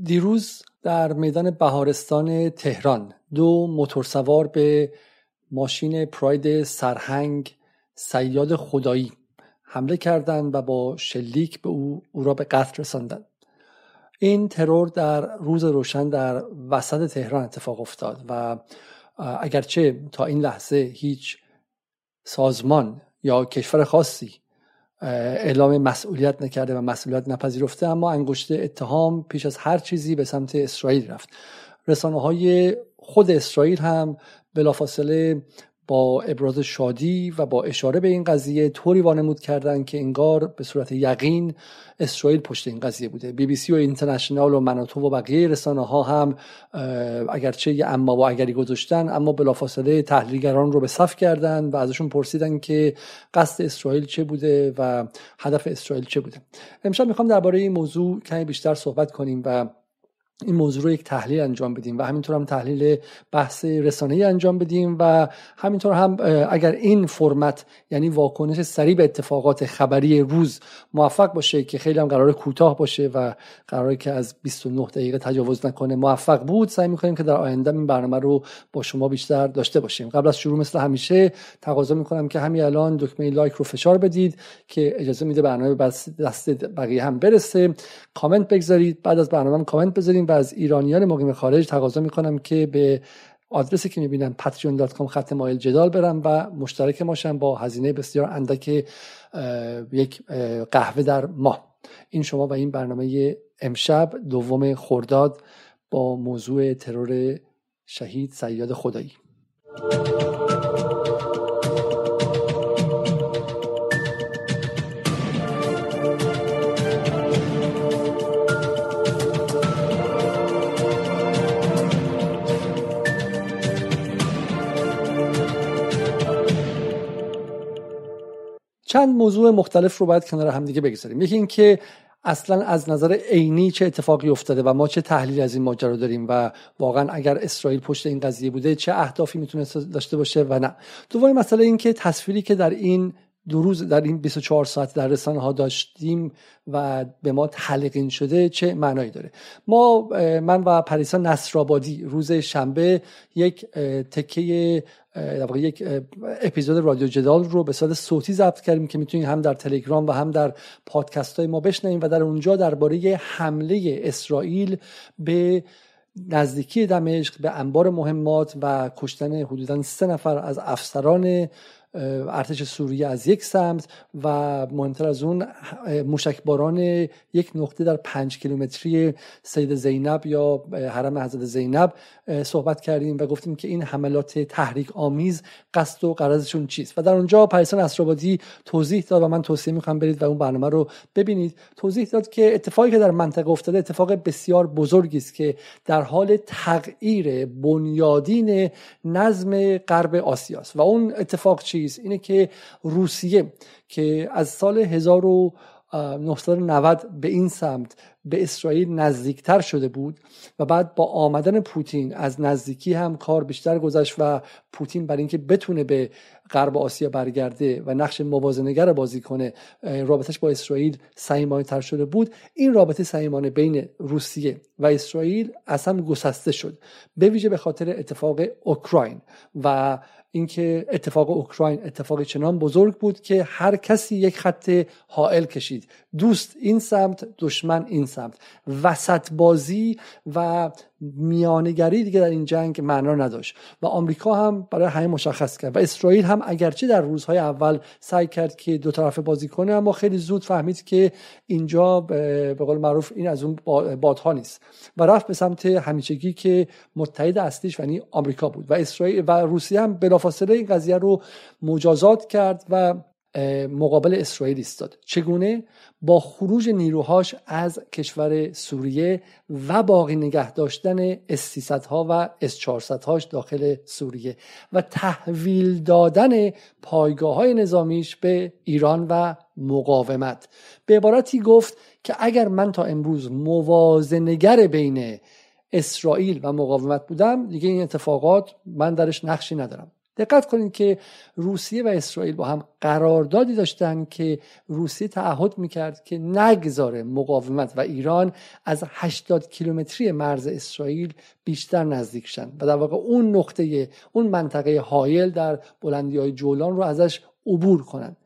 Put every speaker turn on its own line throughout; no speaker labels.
دیروز در میدان بهارستان تهران دو موتورسوار به ماشین پراید سرهنگ سیاد خدایی حمله کردند و با شلیک به او او را به قتل رساندند. این ترور در روز روشن در وسط تهران اتفاق افتاد و اگرچه تا این لحظه هیچ سازمان یا کشور خاصی اعلام مسئولیت نکرده و مسئولیت نپذیرفته اما انگشت اتهام پیش از هر چیزی به سمت اسرائیل رفت. رسانه های خود اسرائیل هم بلافاصله با ابراز شادی و با اشاره به این قضیه طوری وانمود کردند که انگار به صورت یقین اسرائیل پشت این قضیه بوده. بی بی سی و اینترنشنال و مناتو و بقیه رسانه ها هم اگرچه یه اما و اگری گذاشتن اما بلافاصله تحلیلگران رو به صف کردن و ازشون پرسیدن که قصد اسرائیل چه بوده و هدف اسرائیل چه بوده. امشب می‌خوام درباره این موضوع کمی بیشتر صحبت کنیم و این موضوع رو یک تحلیل انجام بدیم و همینطور هم تحلیل بحث رسانه‌ای انجام بدیم و همینطور هم اگر این فرمت یعنی واکنش سریع به اتفاقات خبری روز موفق باشه که خیلی هم قرار کوتاه باشه و قراره که از 29 دقیقه تجاوز نکنه موفق بود سعی می‌کنیم که در آینده این برنامه رو با شما بیشتر داشته باشیم. قبل از شروع مثل همیشه تقاضا می‌کنم که همین الان دکمه لایک رو فشار بدید که اجازه میده برنامه دست بقیه هم برسه. کامنت بگذارید بعد از برنامه کامنت بذارید از ایرانیان مقیم خارج تقاضا می‌کنم که به آدرسی که می‌بینن patreon.com خط مایل جدال برم و مشترک باشم با هزینه بسیار اندک یک قهوه در ماه. این شما و این برنامه امشب دوم خرداد با موضوع ترور شهید سیاد خدایی. چند موضوع مختلف رو باید کنار هم دیگه بگذاریم. یکی اینکه اصلا از نظر عینی چه اتفاقی افتاده و ما چه تحلیلی از این ماجرا داریم و واقعا اگر اسرائیل پشت این قضیه بوده چه اهدافی می‌تونه داشته باشه و نه. دومی مسئله این که تصویری که در این دو روز در این 24 ساعت در رسانه ها داشتیم و به ما تلقین شده چه معنایی داره. ما من و پریسا نصرآبادی روز شنبه یک تکه یک اپیزود رادیو جدال رو به صورت صوتی ضبط کردیم که می‌تونید هم در تلگرام و هم در پادکست های ما بشنویم و در اونجا درباره حمله اسرائیل به نزدیکی دمشق به انبار مهمات و کشتن حدودا سه نفر از افسران ارتش سوریه از یک سمت و مهمتر از اون مشکباران یک نقطه در پنج کیلومتری سید زینب یا حرم حضرت زینب صحبت کردیم و گفتیم که این حملات تحریک آمیز قصد و قرضشون چیست. و در اونجا پریسان اسرابادی توضیح داد و من توصیه می‌کنم برید و اون برنامه رو ببینید. توضیح داد که اتفاقی که در منطقه افتاده اتفاق بسیار بزرگی است که در حال تغییر بنیادین نظم غرب آسیاست. و اون اتفاق چی؟ اینه که روسیه که از سال 1990 به این سمت به اسرائیل نزدیکتر شده بود و بعد با آمدن پوتین از نزدیکی هم کار بیشتر گذشت و پوتین برای اینکه بتونه به غرب آسیا برگرده و نقش موازنگر بازی کنه رابطش با اسرائیل صمیمانه تر شده بود. این رابطه صمیمانه بین روسیه و اسرائیل اصلا گسسته شد. به ویژه به خاطر اتفاق اوکراین و اینکه اتفاق اوکراین اتفاق چنان بزرگ بود که هر کسی یک خط حائل کشید. دوست این سمت دشمن این سمت. وسط بازی و میانگری دیگه در این جنگ معنا نداشت و آمریکا هم برای همه مشخص کرد و اسرائیل هم اگرچه در روزهای اول سعی کرد که دو طرف بازی کنه اما خیلی زود فهمید که اینجا به قول معروف این از اون بادها نیست و رفت به سمت همیشگی که متحد اصلیش یعنی آمریکا بود و اسرائیل و روسیه هم بلافاصله این قضیه رو مجازات کرد و مقابل اسرائیل ایستاد. چگونه؟ با خروج نیروهاش از کشور سوریه و باقی نگه داشتن اس ها و اس هاش داخل سوریه و تحویل دادن پایگاه های نظامیش به ایران و مقاومت. به عبارتی گفت که اگر من تا امروز موازنگر بین اسرائیل و مقاومت بودم دیگه این اتفاقات من درش نقشی ندارم. دقت کنید که روسیه و اسرائیل با هم قراردادی داشتن که روسیه تعهد می‌کرد که نگذاره مقاومت و ایران از 80 کیلومتری مرز اسرائیل بیشتر نزدیک شن. و در واقع اون نقطه اون منطقه حایل در بلندی های جولان رو ازش عبور کنند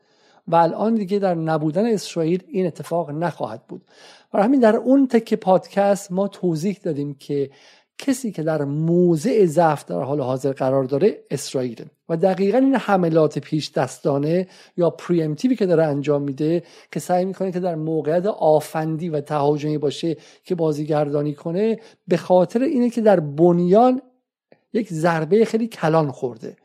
و الان دیگه در نبودن اسرائیل این اتفاق نخواهد بود. و همین در اون تک پادکست ما توضیح دادیم که کسی که در موضع ضعف در حال حاضر قرار داره اسرائیل و دقیقا این حملات پیش دستانه یا پریمتیوی که داره انجام میده که سعی می‌کنه که در موقعیت آفندی و تهاجمی باشه که بازیگردانی کنه به خاطر اینه که در بنیان یک ضربه خیلی کلان خورده.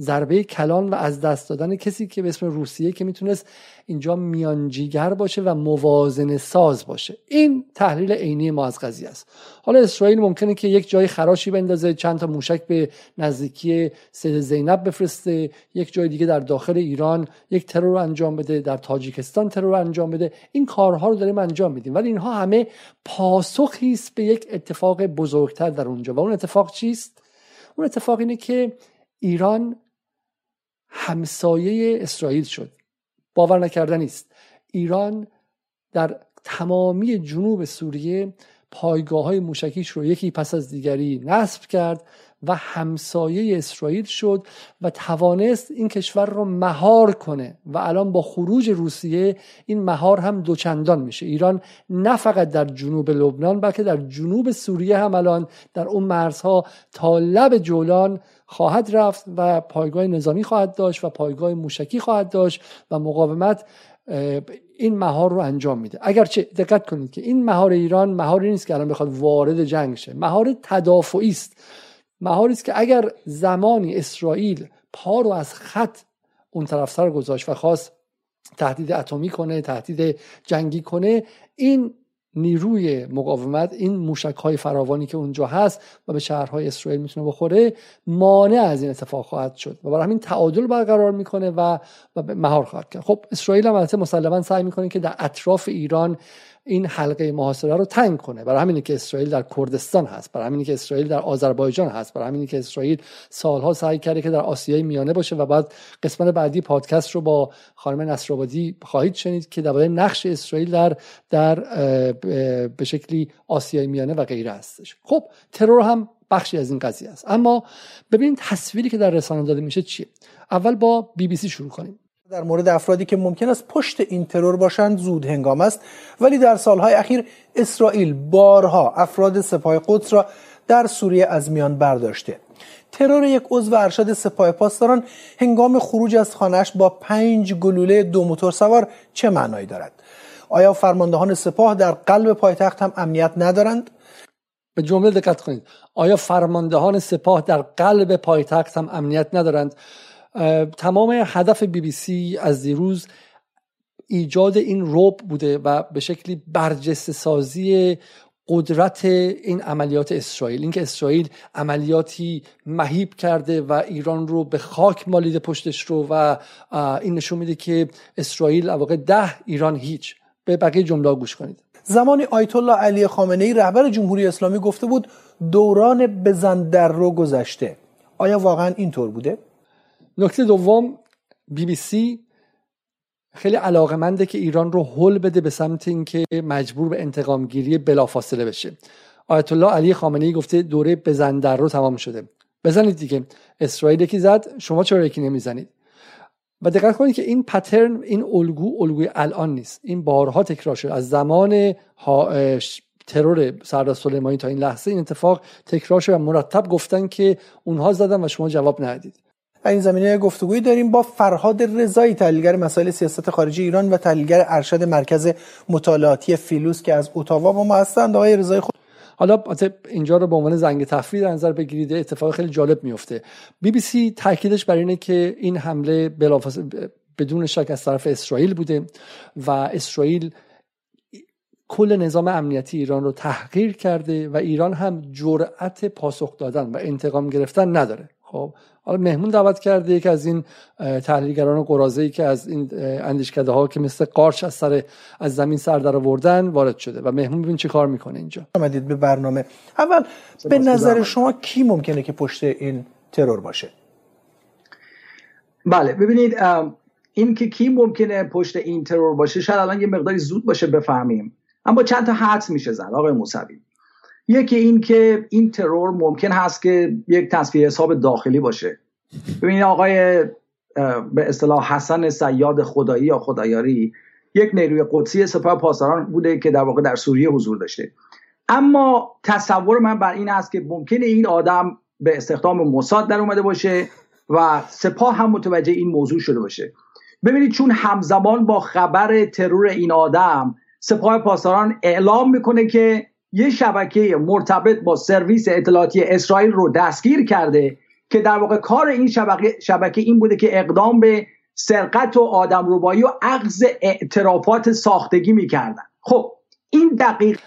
ضربه کلان و از دست دادن کسی که به اسم روسیه که می‌تونست اینجا میانجیگر باشه و موازنه ساز باشه. این تحلیل عینی ما از قضیه است. حالا اسرائیل ممکنه که یک جای خراشی بندازه چند تا موشک به نزدیکی سید زینب بفرسته یک جای دیگه در داخل ایران یک ترور انجام بده در تاجیکستان ترور انجام بده. این کارها رو داریم انجام میدیم. ولی اینها همه پاسخی است به یک اتفاق بزرگتر در اونجا. و اون اتفاق چیست؟ اون اتفاق اینه که ایران همسایه اسرائیل شد. باور نکردنی است ایران در تمامی جنوب سوریه پایگاه های موشکیش رو یکی پس از دیگری نصب کرد و همسایه اسرائیل شد و توانست این کشور رو مهار کنه و الان با خروج روسیه این مهار هم دوچندان میشه. ایران نه فقط در جنوب لبنان بلکه در جنوب سوریه هم الان در اون مرزها تا لب جولان خواهد رفت و پایگاه نظامی خواهد داشت و پایگاه موشکی خواهد داشت و مقاومت این مهار رو انجام میده. اگرچه دقت کنید که این مهار ایران مهاری نیست که الان بخواد وارد جنگ شه. مهار تدافعی است. مهاری است که اگر زمانی اسرائیل پا رو از خط اون طرف سر گذاشت و خواست تهدید اتمی کنه تهدید جنگی کنه این نیروی مقاومت این موشک های فراوانی که اونجا هست و به شهرهای اسرائیل می‌تونه بخوره مانع از این اتفاق خواهد شد و برای همین تعادل برقرار می‌کنه و و مهار خواهد کرد. خب اسرائیل هم البته مسلما سعی می‌کنه که در اطراف ایران این حلقه محاصره رو تنگ کنه. برای همینی که اسرائیل در کردستان هست برای همینی که اسرائیل در آذربایجان هست برای همینی که اسرائیل سالها سعی کرده که در آسیای میانه باشه و بعد قسمت بعدی پادکست رو با خانم نصرآبادی خواهید شنید که درباره نقش اسرائیل در در به شکلی آسیای میانه و غیره هستش. خب ترور هم بخشی از این قضیه است. اما ببینید تصویری که در رسانه داده میشه چیه؟ اول با بی بی سی شروع کنیم.
در مورد افرادی که ممکن است پشت این ترور باشند زود هنگام است. ولی در سالهای اخیر اسرائیل بارها افراد سپاه قدس را در سوریه از میان برداشته. ترور یک عضو ارشد سپاه پاسداران هنگام خروج از خانهش با پنج گلوله دو موتور سوار چه معنایی دارد؟ آیا فرماندهان سپاه در قلب پایتخت هم امنیت ندارند؟
به جمله دقت کنید. آیا فرماندهان سپاه در قلب پایتخت هم امنیت ندارند؟ تمام هدف بی بی سی از دیروز ایجاد این روب بوده و به شکلی برجسته سازی قدرت این عملیات اسرائیل. اینکه اسرائیل عملیاتی مهیب کرده و ایران رو به خاک مالیده پشتش رو و این نشون میده که اسرائیل واقع ده ایران هیچ. به بقیه جمله گوش کنید.
زمانی آیت الله علی خامنه ای رهبر جمهوری اسلامی گفته بود دوران بزن در رو گذشته. آیا واقعا اینطور بوده؟
نکته دوم بی بی سی خیلی علاقمنده که ایران رو حل بده به سمت اینکه مجبور به انتقام گیری بلافاصله بشه. آیت الله علی خامنه ای گفته دوره بزن در رو تمام شده. بزنید دیگه. اسرائیل یکی زد شما چرا یکی نمی‌زنید؟ و دقت کنید که این پترن این الگو الگوی الان نیست. این بارها تکرار شده. از زمان ترور سردار سلیمانی تا این لحظه این اتفاق تکرار شده و مرتب گفتن که اونها زدن و شما جواب ندید
این زمینه گفتگویی داریم با فرهاد رضایی تحلیلگر مسائل سیاست خارجی ایران و تحلیلگر ارشد مرکز مطالعاتی فیلوس که از اتاوا با ما هستند. آقای رضایی خود
حالا اینجا رو به عنوان زنگ تفریح در نظر بگیرید. اتفاق خیلی جالب میفته بی بی سی تاکیدش بر اینه که این حمله بدون شک از طرف اسرائیل بوده و اسرائیل کل نظام امنیتی ایران رو تحقیر کرده و ایران هم جرأت پاسخ دادن و انتقام گرفتن نداره. خب. حالا مهمون دعوت کرده یکی از این تحلیلگران قرازه ای که از این اندیشکده ها که مثل قارچ از سر از زمین سر در آوردن وارد شده و مهمون ببین چه کار می‌کنه اینجا.
آمدید به برنامه. اول به نظر شما کی ممکنه که پشت این ترور باشه؟
بله ببینید این که کی ممکنه پشت این ترور باشه شاید الان یه مقداری زود باشه بفهمیم. اما چند تا حدس میشه زد آقای موسوی. یکی این که این ترور ممکن هست که یک تصفیه حساب داخلی باشه. ببینید آقای به اصطلاح حسن سیاد خدایی یا خدایاری یک نیروی قدسی سپاه پاسداران بوده که در واقع در سوریه حضور داشته. اما تصور من بر این است که ممکنه این آدم به استخدام موساد در اومده باشه و سپاه هم متوجه این موضوع شده باشه. ببینید چون همزمان با خبر ترور این آدم سپاه پاسداران اعلام می‌کنه که یه شبکه مرتبط با سرویس اطلاعاتی اسرائیل رو دستگیر کرده که در واقع کار این شبکه, شبکه این بوده که اقدام به سرقت و آدم روبایی و عقض اعترافات ساختگی می‌کردن. خب این دقیق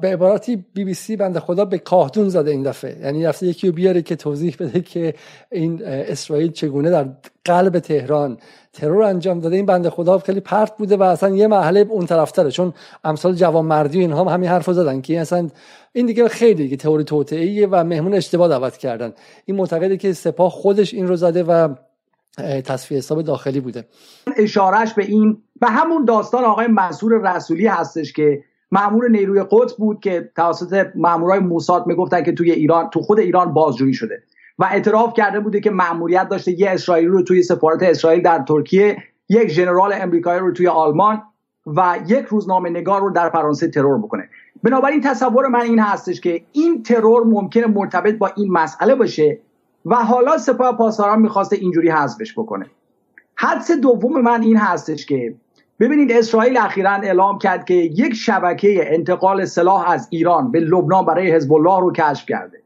به عبارتی بی بی سی بنده خدا به کاهدون زده این دفعه. یعنی رفته یکی رو بیاره که توضیح بده که این اسرائیل چگونه در قلب تهران ترور انجام داده. این بنده خدا خیلی پرت بوده و اصلا یه مرحله اون طرفتره چون امثال جوانمردی و اینها هم همین حرفو زدن که اصلا این دیگه خیلی دیگه تئوری توطئه‌ایه و مهمون اشتباه دعوت کردن. این معتقده که سپاه خودش این رو زده و تصفیه حساب داخلی بوده.
اشارش به این و همون داستان آقای منصور رسولی هستش که مامور نیروی قدس بود که توسط مامورای موساد می‌گفتن که توی ایران تو خود ایران بازجویی شده. و اعتراف کرده بوده که مأموریت داشته یه اسرائیلی رو توی سفارت اسرائیل در ترکیه یک ژنرال امریکایی رو توی آلمان و یک روزنامه نگار رو در فرانسه ترور بکنه. بنابراین تصور من این هستش که این ترور ممکنه مرتبط با این مسئله باشه و حالا سپاه پاسداران می‌خواسته اینجوری حذفش بکنه. حدس دوم من این هستش که ببینید اسرائیل اخیرا اعلام کرد که یک شبکه انتقال سلاح از ایران به لبنان برای حزب الله رو کشف کرده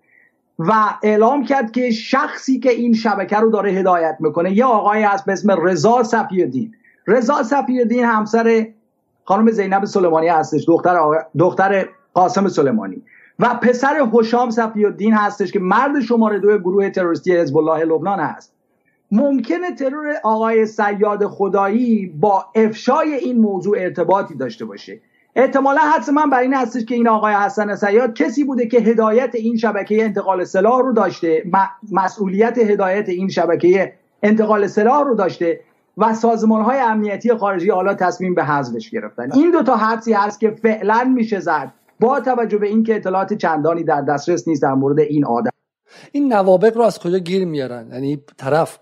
و اعلام کرد که شخصی که این شبکه رو داره هدایت می‌کنه یه آقای هست به اسم رضا صفیالدین. رضا صفیالدین همسر خانم زینب سلیمانی هستش دختر دختر قاسم سلیمانی. و پسر هشام صفیالدین هستش که مرد شماره دو گروه تروریستی حزب الله لبنان هست. ممکنه ترور آقای سیاد خدایی با افشای این موضوع ارتباطی داشته باشه. احتمالا حدس من بر این هستش که این آقای حسن سیاد کسی بوده که هدایت این شبکه انتقال سلاح رو داشته مسئولیت هدایت این شبکه انتقال سلاح رو داشته و سازمان های امنیتی خارجی حالا تصمیم به حذفش گرفتن. این دو تا حدسی هست که فعلا میشه زد. با توجه به اینکه اطلاعات چندانی در دسترس نیست در مورد این آدم.
این نوابق رو از کجا گیر میارن؟ یعنی طرف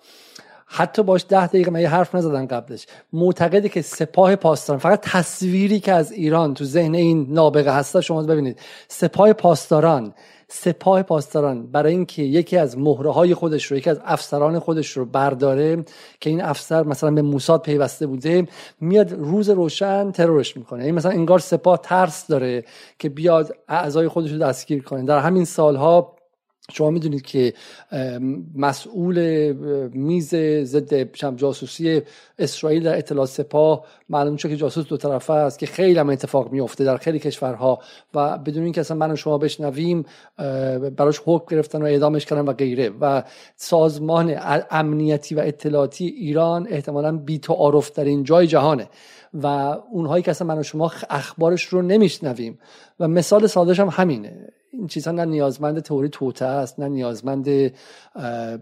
حتی باش ده دقیقه من یه حرف نزدن قبلش. معتقده که سپاه پاسداران فقط تصویری که از ایران تو ذهن این نابغه هسته شما ببینید. سپاه پاسداران سپاه پاسداران برای اینکه یکی از مهره های خودش رو یکی از افسران خودش رو برداره که این افسر مثلا به موساد پیوسته بوده میاد روز روشن ترورش می‌کنه. این مثلا انگار سپاه ترس داره که بیاد اعضای خودش رو دستگیر کنه. در همین سالها شما می‌دونید که مسئول میز ضد جاسوسی اسرائیل در اطلاع سپاه معلوم شد که جاسوس دو طرفه است که خیلی هم اتفاق میفته در خیلی کشورها و بدون اینکه اصلا من و شما بشنویم براش حکم گرفتن و اعدامش کردن و غیره و سازمان امنیتی و اطلاعاتی ایران احتمالا بی تعارف در این جای جهانه و اونهایی که اصلا من و شما اخبارش رو نمیشنویم و مثال سادش هم همینه. این چیزها نه نیازمند تئوری توته است نه نیازمند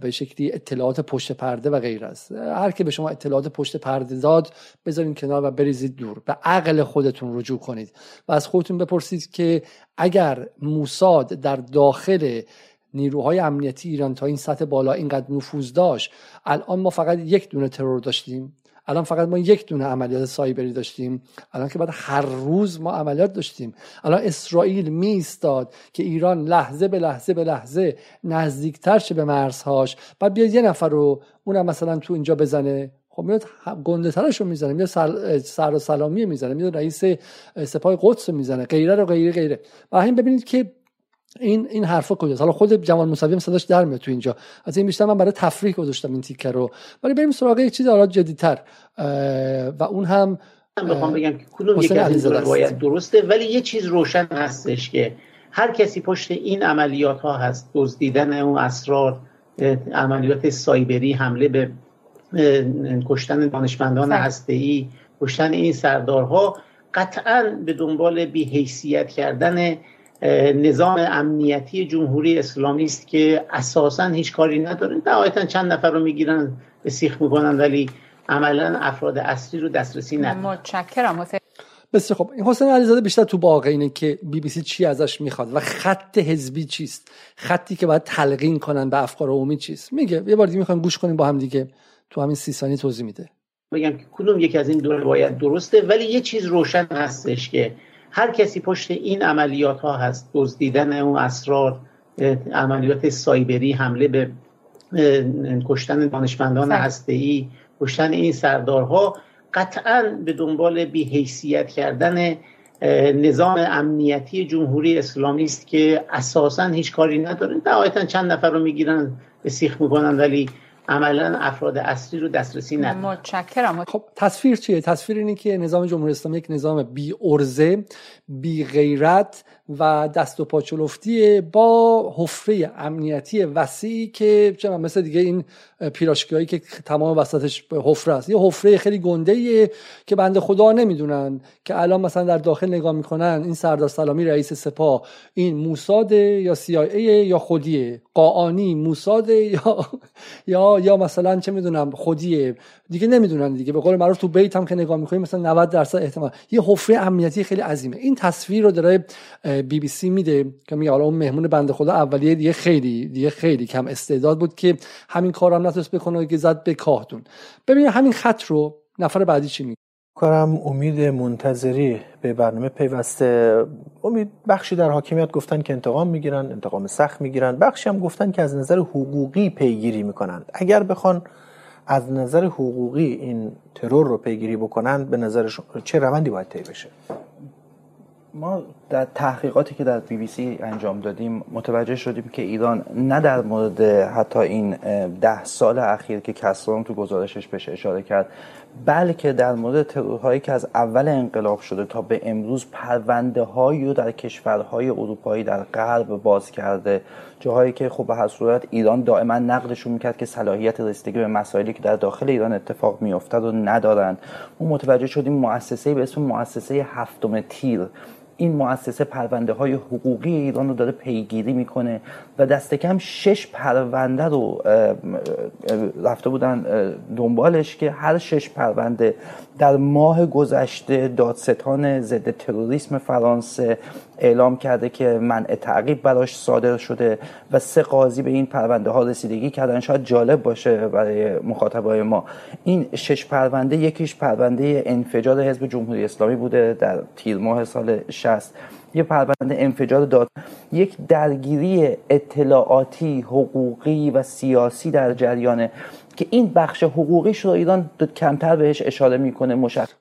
به شکلی اطلاعات پشت پرده و غیر است. هر که به شما اطلاعات پشت پرده داد بذارین کنار و بریزید دور. به عقل خودتون رجوع کنید و از خودتون بپرسید که اگر موساد در داخل نیروهای امنیتی ایران تا این سطح بالا اینقدر نفوذ داشت الان ما فقط یک دونه ترور داشتیم. الان فقط ما یک دونه عملیات سایبری داشتیم. الان که بعد هر روز ما عملیات داشتیم. الان اسرائیل می که ایران لحظه به لحظه به لحظه نزدیکتر شه به مرزهاش. بعد بیاد یه نفر رو اونم مثلا تو اینجا بزنه. خب میاد گنده ترش رو می‌زنه میاد سر و سلامی می‌زنه میاد رئیس سپاه قدس رو می‌زنه غیره رو غیره غیره. و همین ببینید که این این حرفا کجاست؟ حالا خود جمال موسوی هم صداش در میاد تو اینجا. از این بیشتر من برای تفریح گذاشتم این تیکر رو. ولی بریم سراغ یک چیز حالا جدیتر. و اون هم
من بخوام بگم که کدوم یک از روایت درسته ولی یه چیز روشن هستش که هر کسی پشت این عملیات ها هست. دزدیدن اون اسرار عملیات سایبری حمله به کشتن دانشمندان هسته‌ای کشتن این سردارها قطعا به دنبال بیحیثیت کردن نظام امنیتی جمهوری اسلامی است که اساسا هیچ کاری نداره. نهایتا چند نفر رو می‌گیرن به سیخ می‌کنن ولی عملا افراد اصلی رو دسترسی ندارن.
متشکرم. حسین
بسیار خب حسین علیزاده بیشتر تو باقی اینه که بی بی سی چی ازش می‌خواد و خط حزبی چیست؟ خطی که باید تلقین کنن به افکار عمومی چیست؟ میگه یه بار دیگه می‌خوایم گوش کنیم با هم دیگه تو همین سی ثانیه توضیح میده.
بگم که کدوم یکی از این دو روایت درسته ولی یه چیز روشن هستش که هر کسی پشت این عملیات ها هست دزدیدن اون اسرار عملیات سایبری حمله به کشتن دانشمندان ای کشتن این سردارها قطعا به دنبال بیحیثیت کردن نظام امنیتی جمهوری اسلامی است که اساسا هیچ کاری نداره. نهایتا چند نفر رو می‌گیرن به سیخ می‌کنن ولی عملا افراد اصلی رو دسترسی ندارن.
متشکرم.
خب تصویر چیه؟ تصویر اینه که نظام جمهوری اسلامی یک نظام بی ارزه بی غیرت و دست و پاچلفتی با حفره امنیتی وسیعی که چه مثل دیگه این پیراشکی که تمام وسطش حفره است. یه حفره خیلی گنده که بنده خدا نمی‌دونن که الان مثلا در داخل نگاه می‌کنن این سردار سلامی رئیس سپاه این موساد یا CIA یا خودیه؟ قاانی موساد یا یا یا مثلا چه می‌دونم خودیه؟ دیگه نمی‌دونن دیگه. به قول معروف تو بیت هم که نگاه می‌کنیم مثلا 90 درصد احتمال. یه حفره امنیتی خیلی عظیمه. این تصویر رو داره بی بی سی میده که میگه حالا اون مهمون بنده خدا اولیه دیگه خیلی دیگه خیلی کم استعداد بود که همین کارم نتونست بکنه که زد به کاهتون. ببینید همین خط رو نفر بعدی چی میگه؟
کارم امید منتظری به برنامه پیوسته. امید بخشی در حاکمیت گفتن که انتقام می‌گیرن انتقام سخت می‌گیرن. بخشی هم گفتن که از نظر حقوقی پیگیری می‌کنند. اگر بخوان از نظر حقوقی این ترور رو پیگیری بکنند به نظر چه روندی باید طی بشه؟
ما در تحقیقاتی که در بی بی سی انجام دادیم متوجه شدیم که ایران نه در مورد حتی این ده سال اخیر که کسران تو گزارشش بشه اشاره کرد بلکه در مورد ترورهایی که از اول انقلاب شده تا به امروز پرونده هایی رو در کشورهای اروپایی در غرب باز کرده. جاهایی که خب به هر صورت ایران دائما نقدشون می‌کرد که صلاحیت رسیدگی به مسائلی که در داخل ایران اتفاق میافتد و ندارن. ما متوجه شدیم مؤسسه به اسم مؤسسه هفتم تیر این مؤسسه پرونده های حقوقی ایران رو داره پیگیری می‌کنه و دست کم شش پرونده رو رفته بودن دنبالش که هر شش پرونده در ماه گذشته دادستان ضد تروریسم فرانسه اعلام کرده که منع تعقیب براش صادر شده و سه قاضی به این پرونده ها رسیدگی کردن. شاید جالب باشه برای مخاطبای ما. این شش پرونده یکیش پرونده انفجار حزب جمهوری اسلامی بوده در تیر ماه سال 60 یه پرونده انفجار داد. یک درگیری اطلاعاتی حقوقی و سیاسی در جریانه. که این بخش حقوقیش رو ایران کمتر بهش اشاره می‌کنه مشخص.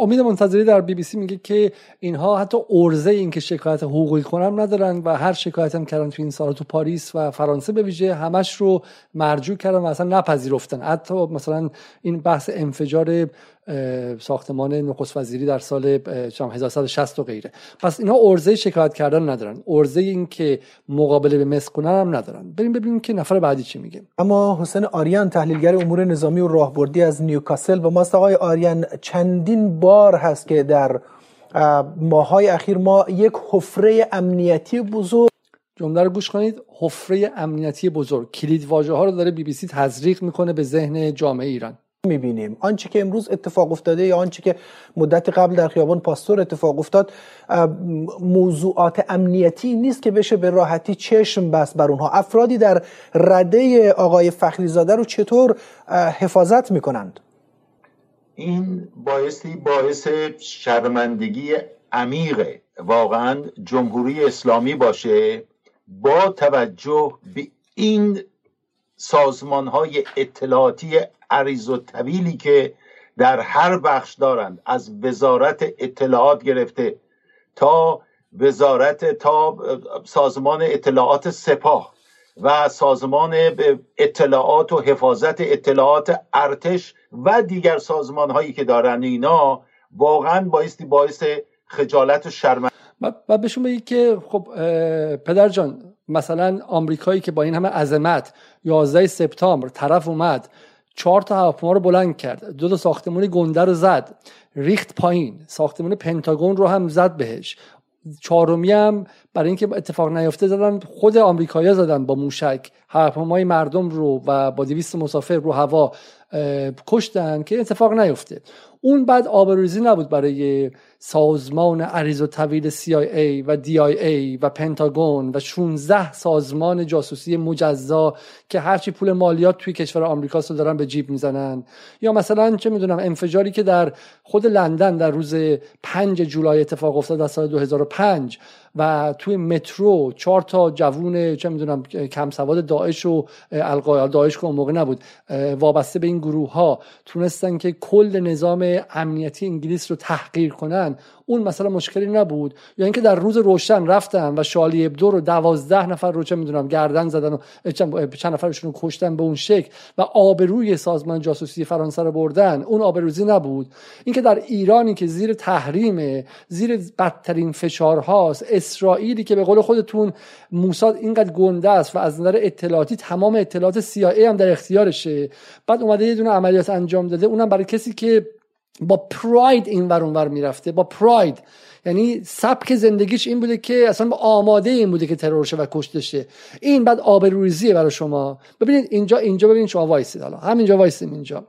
امید منتظری در بی بی سی میگه که اینها حتی ارزه این که شکایت حقوقی کنم ندارن و هر شکایت هم کردن تو این سال تو پاریس و فرانسه به ویژه همش رو مرجوع کردن و اصلا نپذیرفتن. حتی مثلا این بحث انفجار ساختمان نخست وزیری در سال 1160 و غیره. پس اینا ارزه شکایت کردن ندارن. ارزه این که مقابله به مصر کنن هم ندارن. بریم ببینیم که نفر بعدی چی میگه.
اما حسین آریان تحلیلگر امور نظامی و راهبردی از نیوکاسل و ماست. آقای آریان چندین بار هست که در ماهای اخیر ما یک حفره امنیتی بزرگ
جمله رو گوش کنید. حفره امنیتی بزرگ. کلید واژه ها رو داره بی بی سی تزریق می‌کنه به ذهن جامعه ایران.
می‌بینیم. آنچه که امروز اتفاق افتاده یا آنچه که مدت قبل در خیابان پاستور اتفاق افتاد موضوعات امنیتی نیست که بشه به راحتی چشم بست بر اونها. افرادی در رده آقای فخریزاده رو چطور حفاظت می‌کنند؟
این بایستی باعث شرمندگی عمیق واقعا جمهوری اسلامی باشه با توجه به این سازمان های اطلاعاتی عریض و طویلی که در هر بخش دارند از وزارت اطلاعات گرفته تا وزارت تا سازمان اطلاعات سپاه و سازمان اطلاعات و حفاظت اطلاعات ارتش و دیگر سازمان هایی که دارن اینا واقعا بایستی باعث خجالت و شرم
و بهشون بگید که خب پدر جان مثلا آمریکایی که با این همه عظمت 11 سپتامبر طرف اومد چهار تا هواپیما رو بلند کرد. دو تا ساختمون گنده رو زد. ریخت پایین. ساختمون پنتاگون رو هم زد بهش. چهارمی هم برای اینکه اتفاق نیفته زدن خود آمریکایی‌ها زدن با موشک. هواپیمای مردم رو و با 200 مسافر رو هوا کشتن که اتفاق نیفته. اون بعد آبروریزی نبود برای سازمان عریض و طویل CIA و DIA و پنتاگون و 16 سازمان جاسوسی مجزا که هرچی پول مالیات توی کشور آمریکا رو دارن به جیب می‌زنن. یا مثلا چه می‌دونم انفجاری که در خود لندن در روز 5 جولای اتفاق افتاد در سال 2005 و توی مترو چهار تا جوون چه می‌دونم کم سواد داعش و القاعده داعش که اون موقع نبود وابسته به این گروه ها تونستن که کل نظام امنیتی انگلیس رو تحقیر کنن. اون مثلا مشکلی نبود. یا اینکه در روز روشن رفتن و شالی ابدو رو دوازده نفر رو چه می‌دونم گردن زدن و چند نفرشون رو کشتن به اون شکل و آبروی سازمان جاسوسی فرانسه رو بردن اون آبروزی نبود. اینکه در ایرانی که زیر تحریم زیر بدترین فشارهاست اسرائیلی که به قول خودتون موساد اینقدر گنده است و از نظر اطلاعاتی تمام اطلاعات CIA هم در اختیارشه. بعد اومده یه دونه عملیات انجام داده. اونم برای کسی که با پراید این ور اونور می‌رفته. با پراید یعنی سبک زندگیش این بوده که اصلا آماده این بوده که ترور شه و کشته شه این بعد آبروریزیه برای شما. ببینید اینجا اینجا ببینید شما وایسید حالا. همینجا وایسید اینجا.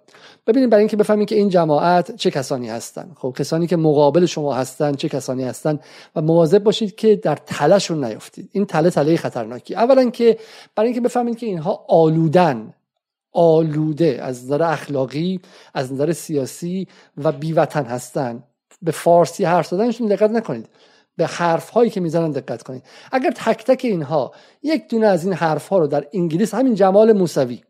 ببینید برای اینکه بفهمید که این جماعت چه کسانی هستن. خب کسانی که مقابل شما هستن چه کسانی هستن؟ و مواظب باشید که در تلهشون نیفتید. این تله تله خطرناکی. اولا که برای اینکه بفهمید که اینها آلودن. آلوده از نظر اخلاقی از نظر سیاسی و بیوطن هستن. به فارسی حرف زدنشون دقت نکنید. به حرف هایی که می‌زنن دقت کنید. اگر تک تک اینها یک دونه از این حرف ها رو در انگلیس همین جمال موسوی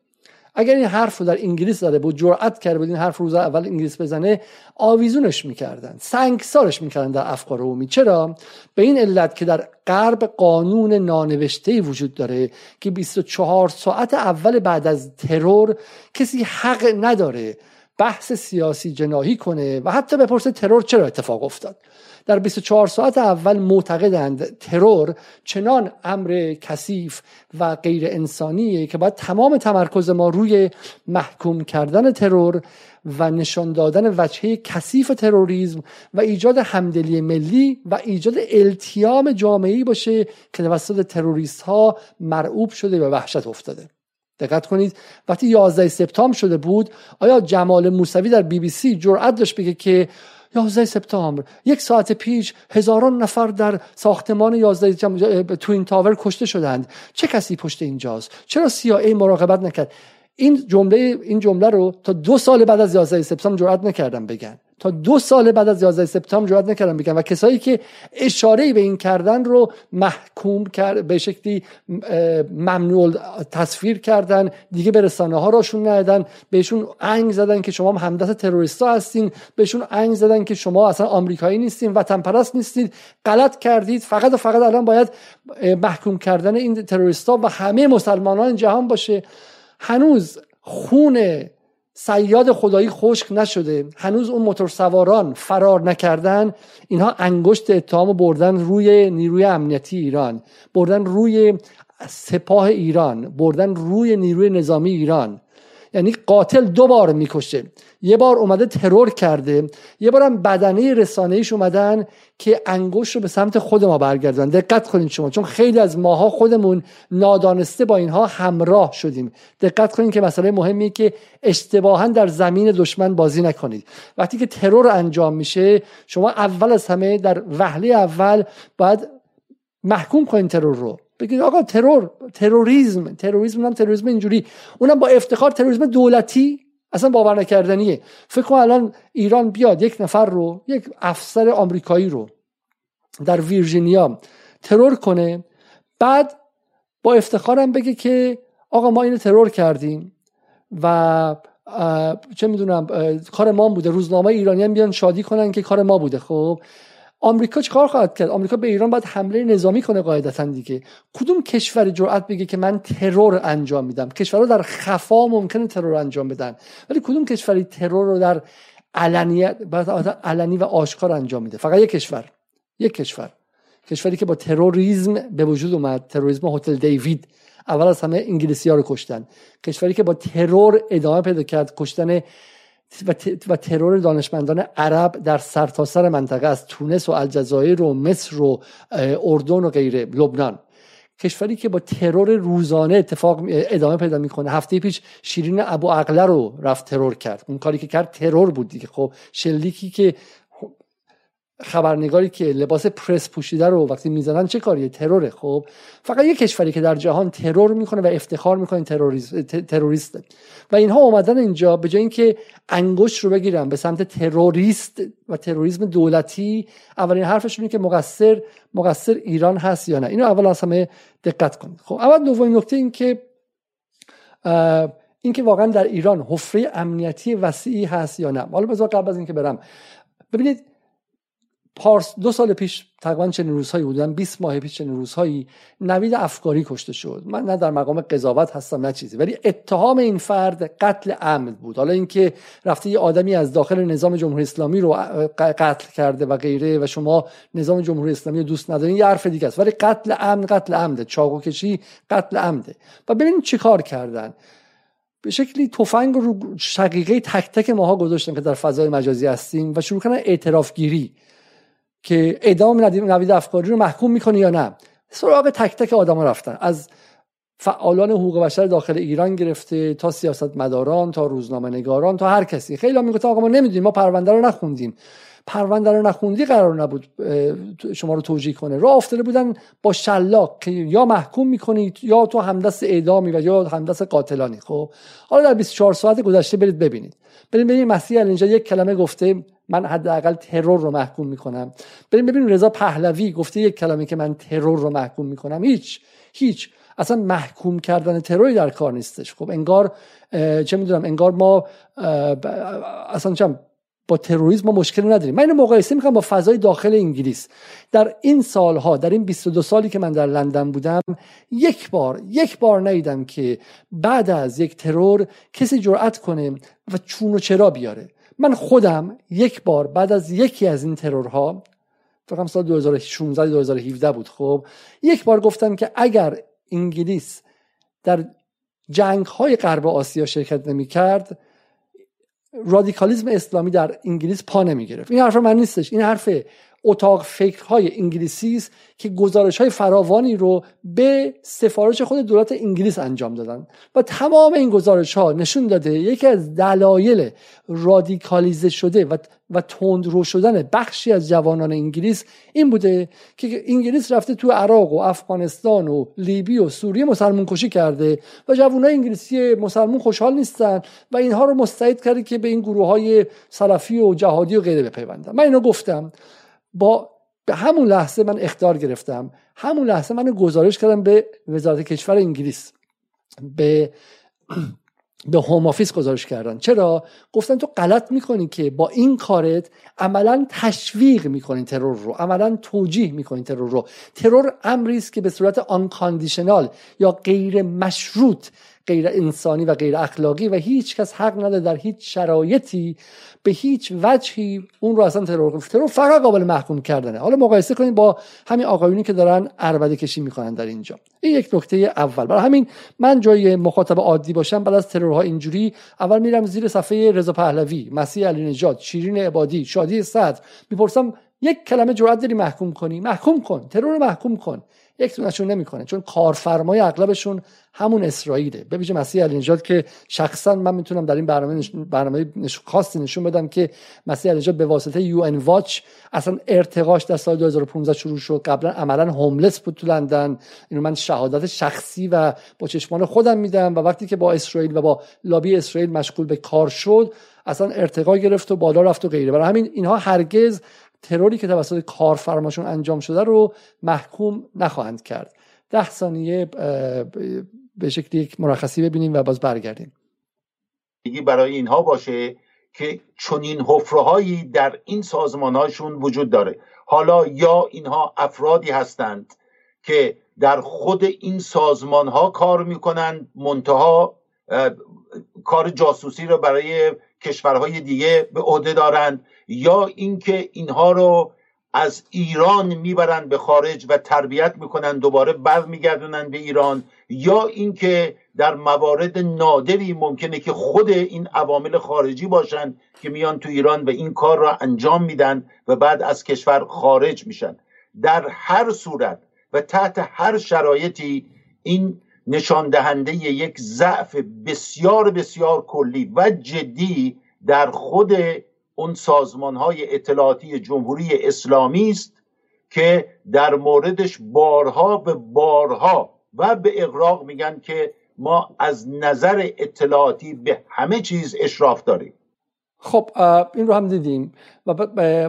اگر این حرف رو در انگلیس داده بود جرأت کرده بود این حرف روز اول انگلیس بزنه آویزونش می‌کردن سنگسارش می‌کردن در افکار عمومی. چرا؟ به این علت که در غرب قانون نانوشته وجود داره که 24 ساعت اول بعد از ترور کسی حق نداره بحث سیاسی جناهی کنه و حتی بپرسه ترور چرا اتفاق افتاد. در 24 ساعت اول معتقدند ترور چنان امر کثیف و غیر انسانیه که باید تمام تمرکز ما روی محکوم کردن ترور و نشان دادن وجهه کثیف تروریسم و ایجاد همدلی ملی و ایجاد التیام جامعی باشه که توسط تروریست ها مرعوب شده و وحشت افتاده. دقت کنید. وقتی 11 سپتامبر شده بود آیا جمال موسوی در بی بی سی جرأت داشت بگه که 11 سپتامبر یک ساعت پیش هزاران نفر در ساختمان 11 توین تاور کشته شدند. چه کسی پشت اینجاست؟ چرا CIA مراقبت نکرد؟ این جمله این جمله رو تا دو سال بعد از 11 سپتامبر جرئت نکردم بگن. تا دو سال بعد از 11 سپتامبر جرئت نکردن بگن و کسایی که اشاره به این کردن رو محکوم کرد به شکلی ممنوع تصویر کردن دیگه به رسانه ها راشون ندادن بهشون انگ زدن که شما همدست تروریستا هستین بهشون انگ زدن که شما اصلا آمریکایی نیستین وطن پرست نیستید غلط کردید. فقط و فقط الان باید محکوم کردن این تروریستا و همه مسلمانان جهان باشه. هنوز خون سیاد خدایی خشک نشده. هنوز اون موتور سواران فرار نکردن. اینها انگشت اتهام بردن روی نیروی امنیتی ایران بردن روی سپاه ایران بردن روی نیروی نظامی ایران. یعنی قاتل دو بار می‌کشه. یه بار اومده ترور کرده. یه بارم بدنه رسانه‌ایش اومدن که انگوش رو به سمت خود ما برگردن. دقت کنید شما چون خیلی از ماها خودمون نادانسته با اینها همراه شدیم. دقت کنید که مسئله مهمی که اشتباها در زمین دشمن بازی نکنید. وقتی که ترور انجام میشه شما اول از همه در وهله اول باید محکوم کنید ترور رو. بگید آقا ترور تروریسم تروریسم اونم تروریسم اینجوری. اونم با افتخار تروریسم دولتی اصلا باور نکردنیه. فکر کن الان ایران بیاد یک نفر رو یک افسر آمریکایی رو در ویرجینیا ترور کنه بعد با افتخارم بگه که آقا ما اینو ترور کردیم و چه می‌دونم کار ما بوده. روزنامه ایرانی بیان شادی کنن که کار ما بوده. خب آمریکا چیکار خواهد کرد؟ آمریکا به ایران باید حمله نظامی کنه قاعدتا دیگه. کدوم کشور جرأت بگه که من ترور انجام میدم؟ کشورها در خفا ممکنه ترور انجام بدن. ولی کدوم کشوری ترور رو در علنیت علنی و آشکار انجام میده؟ فقط یک کشور. یک کشور. کشوری که با تروریسم به وجود اومد. تروریسم هتل دیوید. اول از همه انگلیسی ها رو کشتن. کشوری که با ترور ادامه پیدا کرد. کشتن و ترور دانشمندان عرب در سرتاسر سر منطقه از تونس و الجزایر و مصر و اردن و غیره لبنان. کشوری که با ترور روزانه اتفاق ادامه پیدا می‌کنه. هفته پیش شیرین ابو عقله رو رفت ترور کرد. اون کاری که کرد ترور بود دیگه. خب شلیکی که خبرنگاری که لباس پرس پوشیده رو وقتی می‌زنن چه کاریه؟ تروره. خب فقط یه کشوری که در جهان ترور می‌کنه و افتخار می‌کنه تروریست و اینها اومدن اینجا به جای اینکه انگشت رو بگیرن به سمت تروریست و تروریسم دولتی اولین حرفشون که مقصر مقصر ایران هست یا نه. اینو اول از همه دقت کنید. خب اول دومین نکته این که اینکه واقعا در ایران حفره امنیتی وسیعی هست یا نه. حالا بذار قبل از اینکه برم. ببینید پارس دو سال پیش تقریبا چنین روزهایی بودن 20 ماه پیش چنین روزهایی نوید افکاری کشته شد. من نه در مقام قضاوت هستم نه چیزی. ولی اتهام این فرد قتل عمد بود. حالا اینکه رفته یه آدمی از داخل نظام جمهوری اسلامی رو قتل کرده و غیره و شما نظام جمهوری اسلامی رو دوست ندارین یه حرف دیگه است. ولی قتل عمد قتل عمده. چاقو کشی قتل عمده. و ببینید چیکار کردن. به شکلی تفنگ رو شقیقه تک تک ماها گذاشتن که در فضای مجازی هستیم و شروع کردن اعتراف گیری که اعدام نوید افکاری رو محکوم می‌کنه یا نه. سراغ تک تک آدم رفتن. از فعالان حقوق بشر داخل ایران گرفته تا سیاست مداران تا روزنامه نگاران تا هر کسی. خیلی هم آقا ما نمی‌دونیم ما پرونده رو نخوندیم. پرونده رو نخوندی قرار نبود شما رو توجیه کنه. راه افتاده بودن با شلاق که یا محکوم می‌کنید یا تو همدست اعدامی و یا همدست قاتلانی. خب حالا در 24 ساعت گذشته برید ببینید. برید ببینید مسیح اینجا یک کلمه گفته من حداقل ترور رو محکوم می‌کنم. بریم ببینیم رضا پهلوی گفته یک کلمه که من ترور رو محکوم می‌کنم. هیچ هیچ. اصلا محکوم کردن تروری در کار نیستش. خب انگار چه می‌دونم انگار ما اصلا چم با تروریسم ما مشکلی نداریم. من اینو مقایسه می‌کنم با فضای داخل انگلیس. در این سالها در این 22 سالی که من در لندن بودم یک بار یک بار ندیدم که بعد از یک ترور کسی جرأت کنه و چون و چرا بیاره. من خودم یک بار بعد از یکی از این ترورها فقط سال 2016 2017 بود خب یک بار گفتم که اگر انگلیس در جنگ های غرب آسیا شرکت نمی کرد رادیکالیزم اسلامی در انگلیس پا نمی گرفت این حرف من نیستش این حرف اتاق فکرهای انگلیسی است که گزارش های فراوانی رو به سفارش خود دولت انگلیس انجام دادن. و تمام این گزارش ها نشون داده یکی از دلایل رادیکالیزه شده و و تندرو شدن بخشی از جوانان انگلیس این بوده که انگلیس رفته تو عراق و افغانستان و لیبی و سوریه مسلمون کشی کرده و جوانای انگلیسی مسلمون خوشحال نیستن و اینها رو مستعد کرده که به این گروه های سلفی و جهادی و غیره بپیوندن. من اینو گفتم. با به همون لحظه من اخطار گرفتم. همون لحظه من گزارش کردم به وزارت کشور انگلیس. به به Home Office گزارش کردن. چرا؟ گفتن تو غلط می‌کنی که با این کارت عملا تشویق می‌کنی ترور رو. عملا توجیه می‌کنی ترور رو. ترور امری است که به صورت آن یا غیر مشروط غیر انسانی و غیر اخلاقی و هیچ کس حق نداره در هیچ شرایطی به هیچ وجهی اون رو اصلا ترور ترور فقط قابل محکوم کردنه. حالا مقایسه کنید با همین آقایونی که دارن عربده کشی می‌کنن در اینجا. این یک نکته اول. برای همین من جای مخاطب عادی باشم بعد از ترورها اینجوری اول میرم زیر صفحه رضا پهلوی مسیح علی نجات شیرین عبادی شادی صدر می‌پرسم یک کلمه جرأت داری محکوم کنی. محکوم کن. ترور رو محکوم کن. یک دونشون نمی‌کنه. چون کارفرمای اغلبشون همون اسرائیله. ببینید مسیح علی نجات که شخصا من می‌تونم در این برنامه نشون برنامه خاصی نشون بدم که مسیح علی نجات به واسطه یو ان واچ اصلا ارتقاش در سال 2015 شروع شد. قبلا عملا هوملس بود تو لندن. اینو من شهادت شخصی و با چشمان خودم میدم و وقتی که با اسرائیل و با لابی اسرائیل مشغول به کار شد اصلا ارتقا گرفت و بالا رفت و غیره. برای همین اینها هرگز تروری که توسط کارفرماشون انجام شده رو محکوم نخواهند کرد. ده ثانیه به شکلی یک مرخصی ببینیم و باز برگردیم.
برای اینها باشه که چنین حفره در این سازمان هاشون وجود داره. حالا یا اینها افرادی هستند که در خود این سازمان ها کار می‌کنند منتها کار جاسوسی رو برای کشورهای دیگه به عهده دارند یا اینکه اینها رو از ایران می‌برن به خارج و تربیت می‌کنن دوباره برمیگردونن به ایران یا اینکه در موارد نادری ممکنه که خود این عوامل خارجی باشن که میان تو ایران و این کار را انجام میدن و بعد از کشور خارج میشن. در هر صورت و تحت هر شرایطی این نشان دهنده یک ضعف بسیار بسیار کلی و جدی در خود اون سازمان های اطلاعاتی جمهوری اسلامی است که در موردش بارها به بارها و به اقراق میگن که ما از نظر اطلاعاتی به همه چیز اشراف داریم.
خب این رو هم دیدیم. و,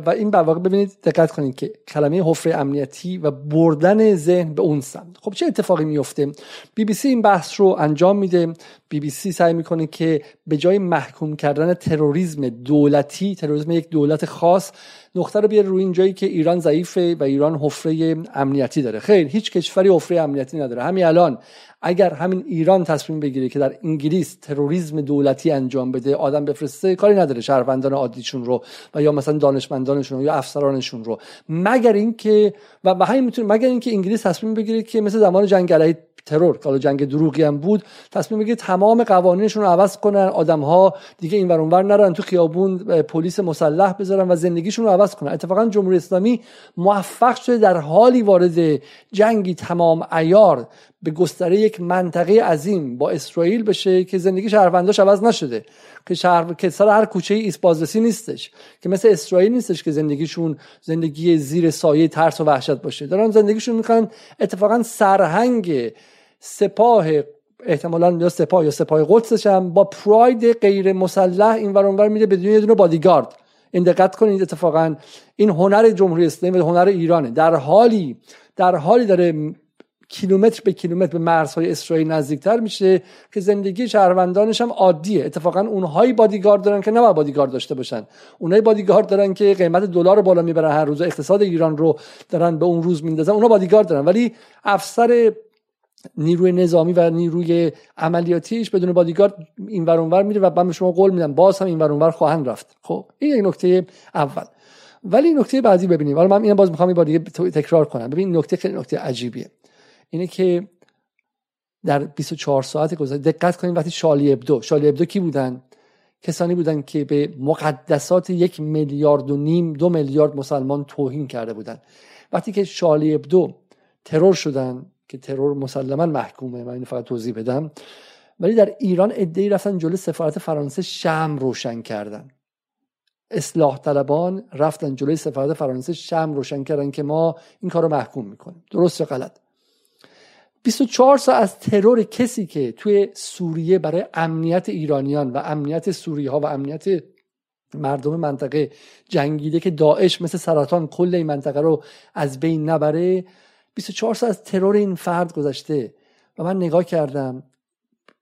و این در واقع ببینید دقت کنید که کلمه حفره امنیتی و بردن ذهن به اون سمت. خب چه اتفاقی میفته بی بی سی این بحث رو انجام میده. بی بی سی سعی می‌کنه که به جای محکوم کردن تروریسم دولتی تروریسم یک دولت خاص نقطه رو بیاره روی این جایی که ایران ضعیفه و ایران حفره امنیتی داره. خیر هیچ کشوری حفره امنیتی نداره. همین الان اگر همین ایران تصمیم بگیره که در انگلیس تروریسم دولتی انجام بده آدم بفرسته کاری نداره شهروندان عادیشون رو و یا مثلا دانشمندانشون رو یا افسرانشون رو. مگر اینکه و همین می‌تونه مگر اینکه انگلیس تصمیم بگیره که مثل زمان جنگ علیه ترور که جنگ دروغی هم بود تصمیم بگیره تمام قوانینشون رو عوض کنن آدم ها دیگه این اونور نرن تو خیابون پلیس مسلح بذارن و زندگیشون رو کنن اتفاقا جمهوری اسلامی موفق شده در حالی وارد جنگی تمام ایار به گستره یک منطقه عظیم با اسرائیل بشه که زندگی شهرونداش عوض نشده که شهر که سر هر کوچه ایست بازرسی نیستش که مثل اسرائیل نیستش که زندگیشون زندگی زیر سایه ترس و وحشت باشه. دارن زندگیشون می‌خوان اتفاقا سرهنگ سپاه احتمالا یا سپاه یا سپاه قدسش هم با پراید غیر مسلح این ور اونور میره بدون یه دونه بادیگارد. این دقت کنید اتفاقا این هنر جمهوری اسلامی و هنر ایرانه. در حالی در حالی داره کیلومتر به کیلومتر به مرزهای اسرائیل نزدیکتر میشه که زندگی شهروندانش هم عادیه. اتفاقا اونهایی بادیگارد دارن که نباید بادیگارد داشته باشن. اونهایی بادیگارد دارن که قیمت دلار بالا می‌برن هر روز اقتصاد ایران رو دارن به اون روز میندازن اونها بادیگارد دارن. ولی افسر نیروی نظامی و نیروی عملیاتیش بدون بادیگارد این ور اونور میره و من به شما قول میدم باز هم این ور اونور خواهند رفت. خب این یک نکته اول. ولی نکته بعدی ببینیم. حالا من این باز می‌خوام این تکرار کنم. ببین نکته خیلی نکته عجیبیه. اینه که در 24 ساعت گذشته دقت کنید وقتی شالی ابدو شالی ابدو کی بودن؟ کسانی بودن که به مقدسات یک میلیارد و نیم دو میلیارد مسلمان توهین کرده بودن. وقتی که شالی ابدو ترور شدن که ترور مسلما محکومه من اینو فقط توضیح بدم. ولی در ایران ادعی رفتن جلو سفارت فرانسه شم روشن کردن. اصلاح طلبان رفتن جلوی سفارت فرانسه شم روشن کردن که ما این کار رو محکوم می‌کنیم. درست یا غلط؟ 24 ساعت از ترور کسی که توی سوریه برای امنیت ایرانیان و امنیت سوریه ها و امنیت مردم منطقه جنگیده که داعش مثل سرطان کل این منطقه رو از بین نبره 24 ساعت از ترور این فرد گذشته و من نگاه کردم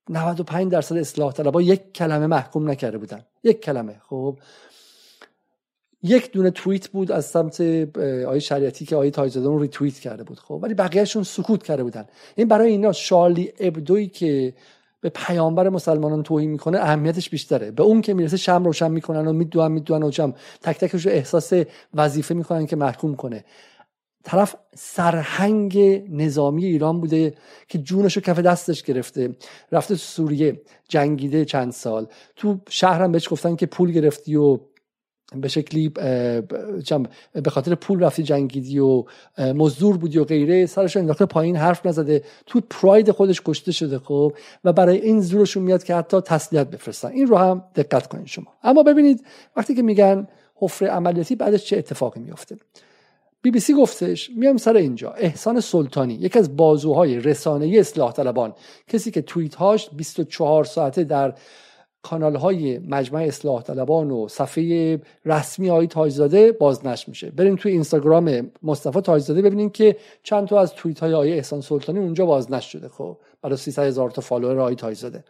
95 درصد اصلاح طلبها یک کلمه محکوم نکرده بودن. یک کلمه. خب. یک دونه توییت بود از سمت آقای شریعتی که آقای تاجزاده اون ریتوییت کرده بود. خب. ولی بقیهشون سکوت کرده بودن. این برای اینا شارلی ابدوی که به پیامبر مسلمانان توهین می‌کنه اهمیتش بیشتره. به اون که می‌رسه شم روشن می‌کنن و میدوان میدوان و جم تک تکش رو احساس وظیفه می‌کنن که محکوم کنه. طرف سرهنگ نظامی ایران بوده که جونش رو کف دستش گرفته. رفته تو سوریه جنگیده چند سال. تو شهرم بهش گفتن که پول گرفتی و به شکلی به خاطر پول رفتی جنگیدی و مزدور بودی و غیره. سرش انداخته پایین حرف نزده. تو پراید خودش کشته شده خب و برای این زورشون میاد که حتی تسلیت بفرستن. این رو هم دقت کنید شما. اما ببینید وقتی که میگن حفره عملیاتی بعدش چه اتفاقی میفته بی بی سی گفتش میام سر اینجا. احسان سلطانی یکی از بازوهای رسانه اصلاح طلبان. کسی که توییت هاش 24 ساعته در کانال های مجمع اصلاح طلبان و صفحه رسمی های تاجزاده بازنشر میشه. بریم توی اینستاگرام مصطفی تاجزاده ببینیم که چند تا از توییت های آیه احسان سلطانی اونجا بازنشر شده. خب برای 300 هزار تا فالوور آیه تاجزاده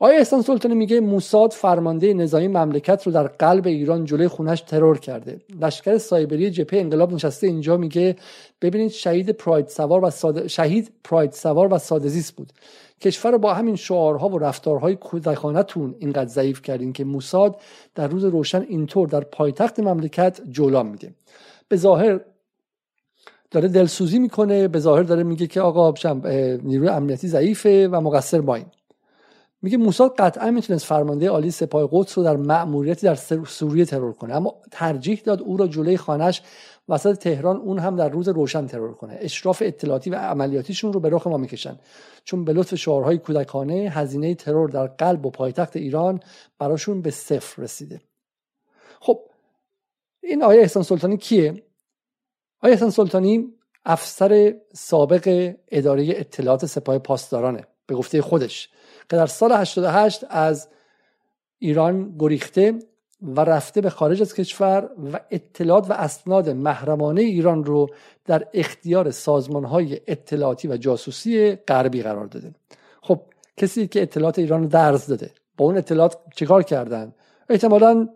آیا احسان سلطانی میگه موساد فرمانده نظامی مملکت رو در قلب ایران جلوی خونش ترور کرده. لشکر سایبری جبهه انقلاب نشسته اینجا میگه ببینید شهید پراید سوار و ساده شهید پراید سوار و سادزیست بود. کشور رو با همین شعارها و رفتارهای کودکانتون اینقدر ضعیف کردین که موساد در روز روشن اینطور در پایتخت مملکت جولان میده به ظاهر داره دلسوزی می‌کنه به ظاهر داره میگه که آقا نیروی امنیتی ضعیفه و مقصر ماییم میگه موسی قطعا می‌تونست فرمانده عالی سپاه قدس رو در مأموریتی در سوریه ترور کنه اما ترجیح داد او را جلوی خانش وسط تهران اون هم در روز روشن ترور کنه. اشراف اطلاعاتی و عملیاتیشون رو به رخ ما می‌کشن. چون به لطف شعارهای کودکانه هزینه ترور در قلب و پایتخت ایران براشون به صفر رسیده. خب این آیه احسان سلطانی کیه؟ آیه احسان سلطانی افسر سابق اداره اطلاعات سپاه پاسدارانه به گفته خودش. که در سال 88 از ایران گریخته و رفته به خارج از کشور و اطلاعات و اسناد محرمانه ایران رو در اختیار سازمان های اطلاعاتی و جاسوسی غربی قرار داده. خب کسی که اطلاعات ایران رو درز داده با اون اطلاعات چیکار کردن؟ احتمالا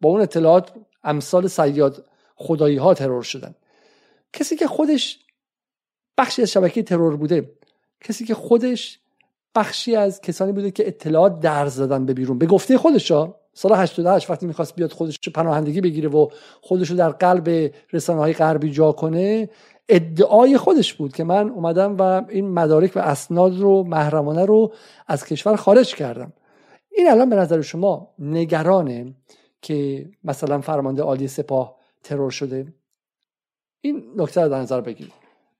با اون اطلاعات امثال سیاد خدایی ها ترور شدن. کسی که خودش بخشی از شبکه ترور بوده کسی که خودش بخشی از کسانی بوده که اطلاعات درز دادن به بیرون. به گفته خودش سال 88 وقتی می‌خواست بیاد خودش پناهندگی بگیره و خودش رو در قلب رسانه های غربی جا کنه ادعای خودش بود که من اومدم و این مدارک و اسناد رو محرمانه رو از کشور خارج کردم. این الان به نظر شما نگرانه که مثلا فرمانده عالی سپاه ترور شده؟ این نکته رو در نظر بگیرید.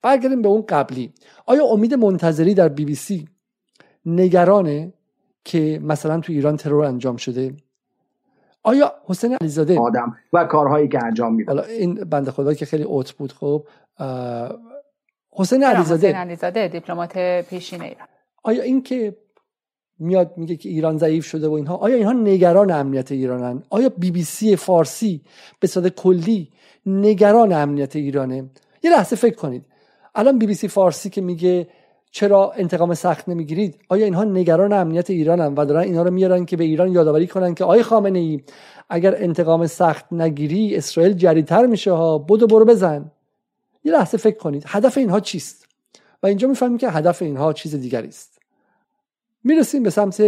برگردیم به اون قبلی. آیا امید منتظری در بی بی سی نگرانه که مثلا تو ایران ترور انجام شده. آیا حسین علیزاده
آدم و کارهایی که انجام میده.
حالا این بنده خدا که خیلی اوت بود خب حسین علیزاده
حسین علیزاده. دیپلمات پیشین ایران.
آیا این که میاد میگه که ایران ضعیف شده و اینها آیا اینها نگران امنیت ایرانن؟ آیا بی بی سی فارسی به صورت کلی نگران امنیت ایرانه؟ یه لحظه فکر کنید. الان بی بی سی فارسی که میگه چرا انتقام سخت نمی‌گیرید؟ آیا اینها نگران امنیت ایرانن و دارن اینها رو میارن که به ایران یادآوری کنن که آی خامنه ای اگر انتقام سخت نگیری اسرائیل جریتر میشه ها. بدو برو بزن. یه لحظه فکر کنید هدف اینها چیست؟ و اینجا می‌فهمیم که هدف اینها چیز دیگری است. می‌رسیم به سمت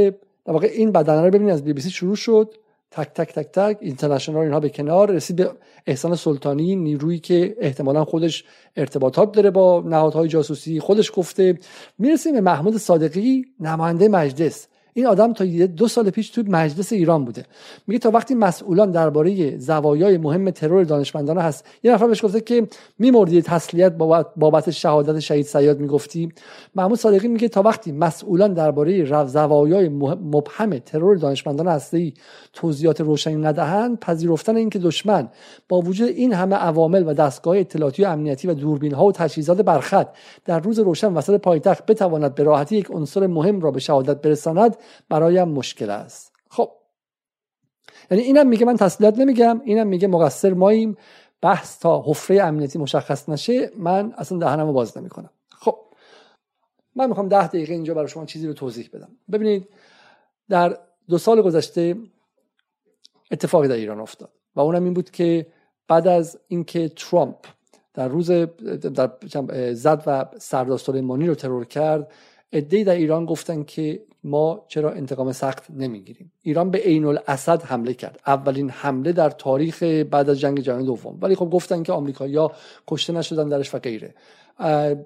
در واقع این بدنه رو ببینید از بی بی سی شروع شد. تک تک تک تک اینترنشنال اینها به کنار رسید به احسان سلطانی نیرویی که احتمالا خودش ارتباطات داره با نهادهای جاسوسی خودش گفته می‌رسیم به محمود صادقی نماینده مجلس. این آدم تا دو سال پیش توی مجلس ایران بوده. میگه تا وقتی مسئولان درباره زوایای مهم ترور دانشمندان هست یه نفر بهش گفته که میمردی تسلیت بابت شهادت شهید سیاد می‌گفتی؟ محمود صادقی میگه تا وقتی مسئولان درباره زوایای مبهم ترور دانشمندان هستی توضیحات روشنی ندهند پذیرفتن اینکه دشمن با وجود این همه عوامل و دستگاه اطلاعاتی و امنیتی و دوربین ها و تجهیزات برخط در روز روشن وسط پایتخت بتواند به راحتی یک عنصر مهم را به شهادت برساند برایم مشکل است. خب. یعنی اینم میگه من تسلیت نمیگم اینم میگه مقصر ماییم. بحث تا حفره امنیتی مشخص نشه من اصلا دهنمو باز نمی‌کنم. خب. من می‌خوام ده دقیقه اینجا برای شما چیزی رو توضیح بدم. ببینید در دو سال گذشته اتفاقی در ایران افتاد و اونم این بود که بعد از اینکه ترامپ در روز در زد و سردار سلیمانی رو ترور کرد ادهی در ایران گفتن که ما چرا انتقام سخت نمی‌گیریم؟ ایران به عین الاسد حمله کرد. اولین حمله در تاریخ بعد از جنگ جهانی دوم. ولی خب گفتن که آمریکایی‌ها کشته نشدن درش و غیره.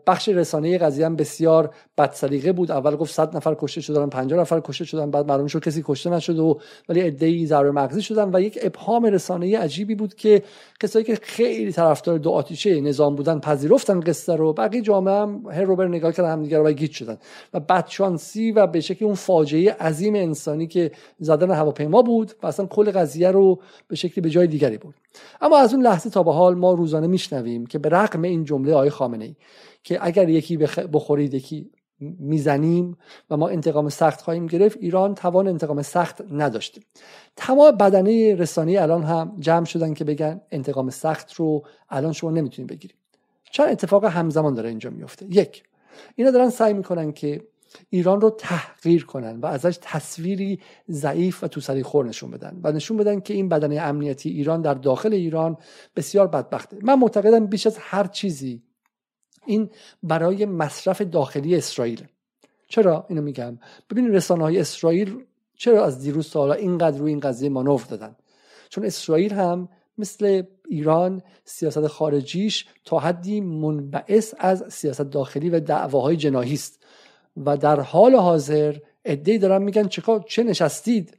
بخش رسانه قضیه هم بسیار بد بود. اول گفت 100 نفر کشته شدن 50 نفر کشته شدن بعد معلوم شد کسی کشته نشد و ولی ادعی ضرر مغزی شدن و یک ابهام رسانه عجیبی بود که کسایی که خیلی طرفدار دو آتیشه نظام بودن پذیرفتن قصه رو. بقیه جامعه هم هر روبر نگاه کردن همدیگه رو گیج شدن. و بدشانسی و به شکلی اون فاجعه عظیم انسانی که زدن هواپیما بود و اصلا کل قضیه رو به شکلی به جای دیگری بود اما از اون لحظه تا به حال ما روزانه میشنویم که به رغم این جمله آقای خامنه ای که اگر یکی بخورید یکی می‌زنیم و ما انتقام سخت خواهیم گرفت ایران توان انتقام سخت نداشته. تمام بدنه رسانی الان هم جمع شدن که بگن انتقام سخت رو الان شما نمی‌تونید بگیرید. چند اتفاق همزمان داره اینجا میفته یک اینا دارن سعی می‌کنن که ایران رو تحقیر کنن و ازش تصویری ضعیف و توسری خور نشون بدن و نشون بدن که این بدنه امنیتی ایران در داخل ایران بسیار بدبخته. من معتقدم بیش از هر چیزی این برای مصرف داخلی اسرائیل. چرا اینو میگم؟ ببینید رسانه های اسرائیل چرا از دیروز تا حالا اینقدر روی این قضیه مانور دادن؟ چون اسرائیل هم مثل ایران سیاست خارجیش تا حدی منبعث از سیاست داخلی و دعواهای جناهی است. و در حال حاضر ادعی دارن میگن چه چه نشستید؟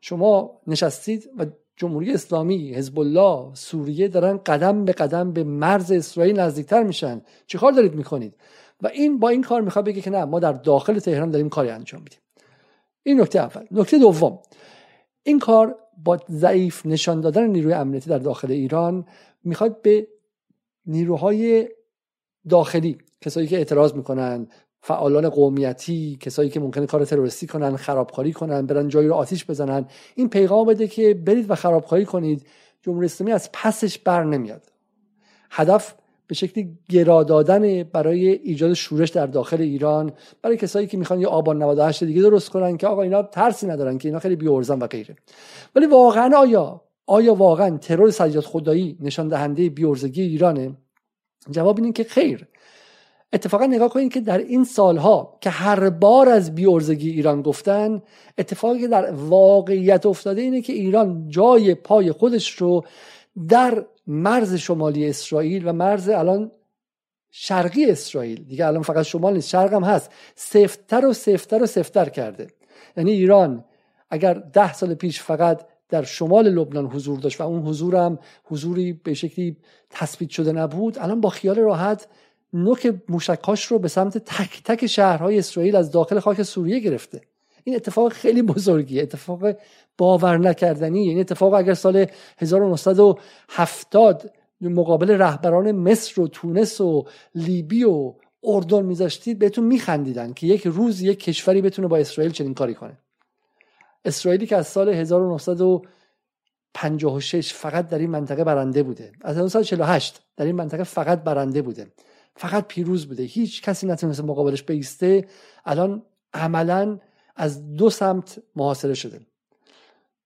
شما نشستید و جمهوری اسلامی حزب الله سوریه دارن قدم به قدم به مرز اسرائیل نزدیکتر میشن. چیکار دارید می‌کنید؟ و این با این کار می‌خواد بگه که نه ما در داخل تهران داریم کاری انجام میدیم. این نکته اول. نکته دوم. این کار با ضعیف نشان دادن نیروی امنیتی در داخل ایران می‌خواد به نیروهای داخلی کسایی که اعتراض می‌کنن فعالان قومیتی کسایی که ممکنه کار تروریستی کنن خرابکاری کنن برن جایی رو آتیش بزنن. این پیغام بده که برید و خرابکاری کنید. جمهوری اسلامی از پسش بر نمیاد. هدف به شکلی گرا دادن برای ایجاد شورش در داخل ایران برای کسایی که می‌خوان یه آبان 98 دیگه درست کنن که آقا اینا ترسی ندارن که اینا خیلی بیورزن و غیره. ولی واقعا آیا آیا واقعا ترور سجاد خدایی نشان دهنده بیورزگی ایرانه؟ جواب اینه که خیر. اتفاقا نگاه کنید که در این سالها که هر بار از بیورزگی ایران گفتن اتفاقی که در واقعیت افتاده اینه که ایران جای پای خودش رو در مرز شمالی اسرائیل و مرز الان شرقی اسرائیل دیگه الان فقط شمال نیست شرق هم هست سفتر و سفتر و سفتر کرده. یعنی ایران اگر ده سال پیش فقط در شمال لبنان حضور داشت و اون حضور هم حضوری به شکلی تثبیت شده نبود الان با خیال راحت نوک موشکاش رو به سمت تک تک شهرهای اسرائیل از داخل خاک سوریه گرفته. این اتفاق خیلی بزرگیه. اتفاق باور نکردنی این اتفاق اگر سال 1970 مقابل رهبران مصر و تونس و لیبی و اردن میذاشتید بهتون میخندیدن که یک روز یک کشوری بتونه با اسرائیل چنین کاری کنه. اسرائیلی که از سال 1956 فقط در این منطقه برنده بوده. از 1948 در این منطقه فقط برنده بوده. فقط پیروز بوده. هیچ کسی نتونسته مقابلش بیسته. الان عملا از دو سمت محاصره شده.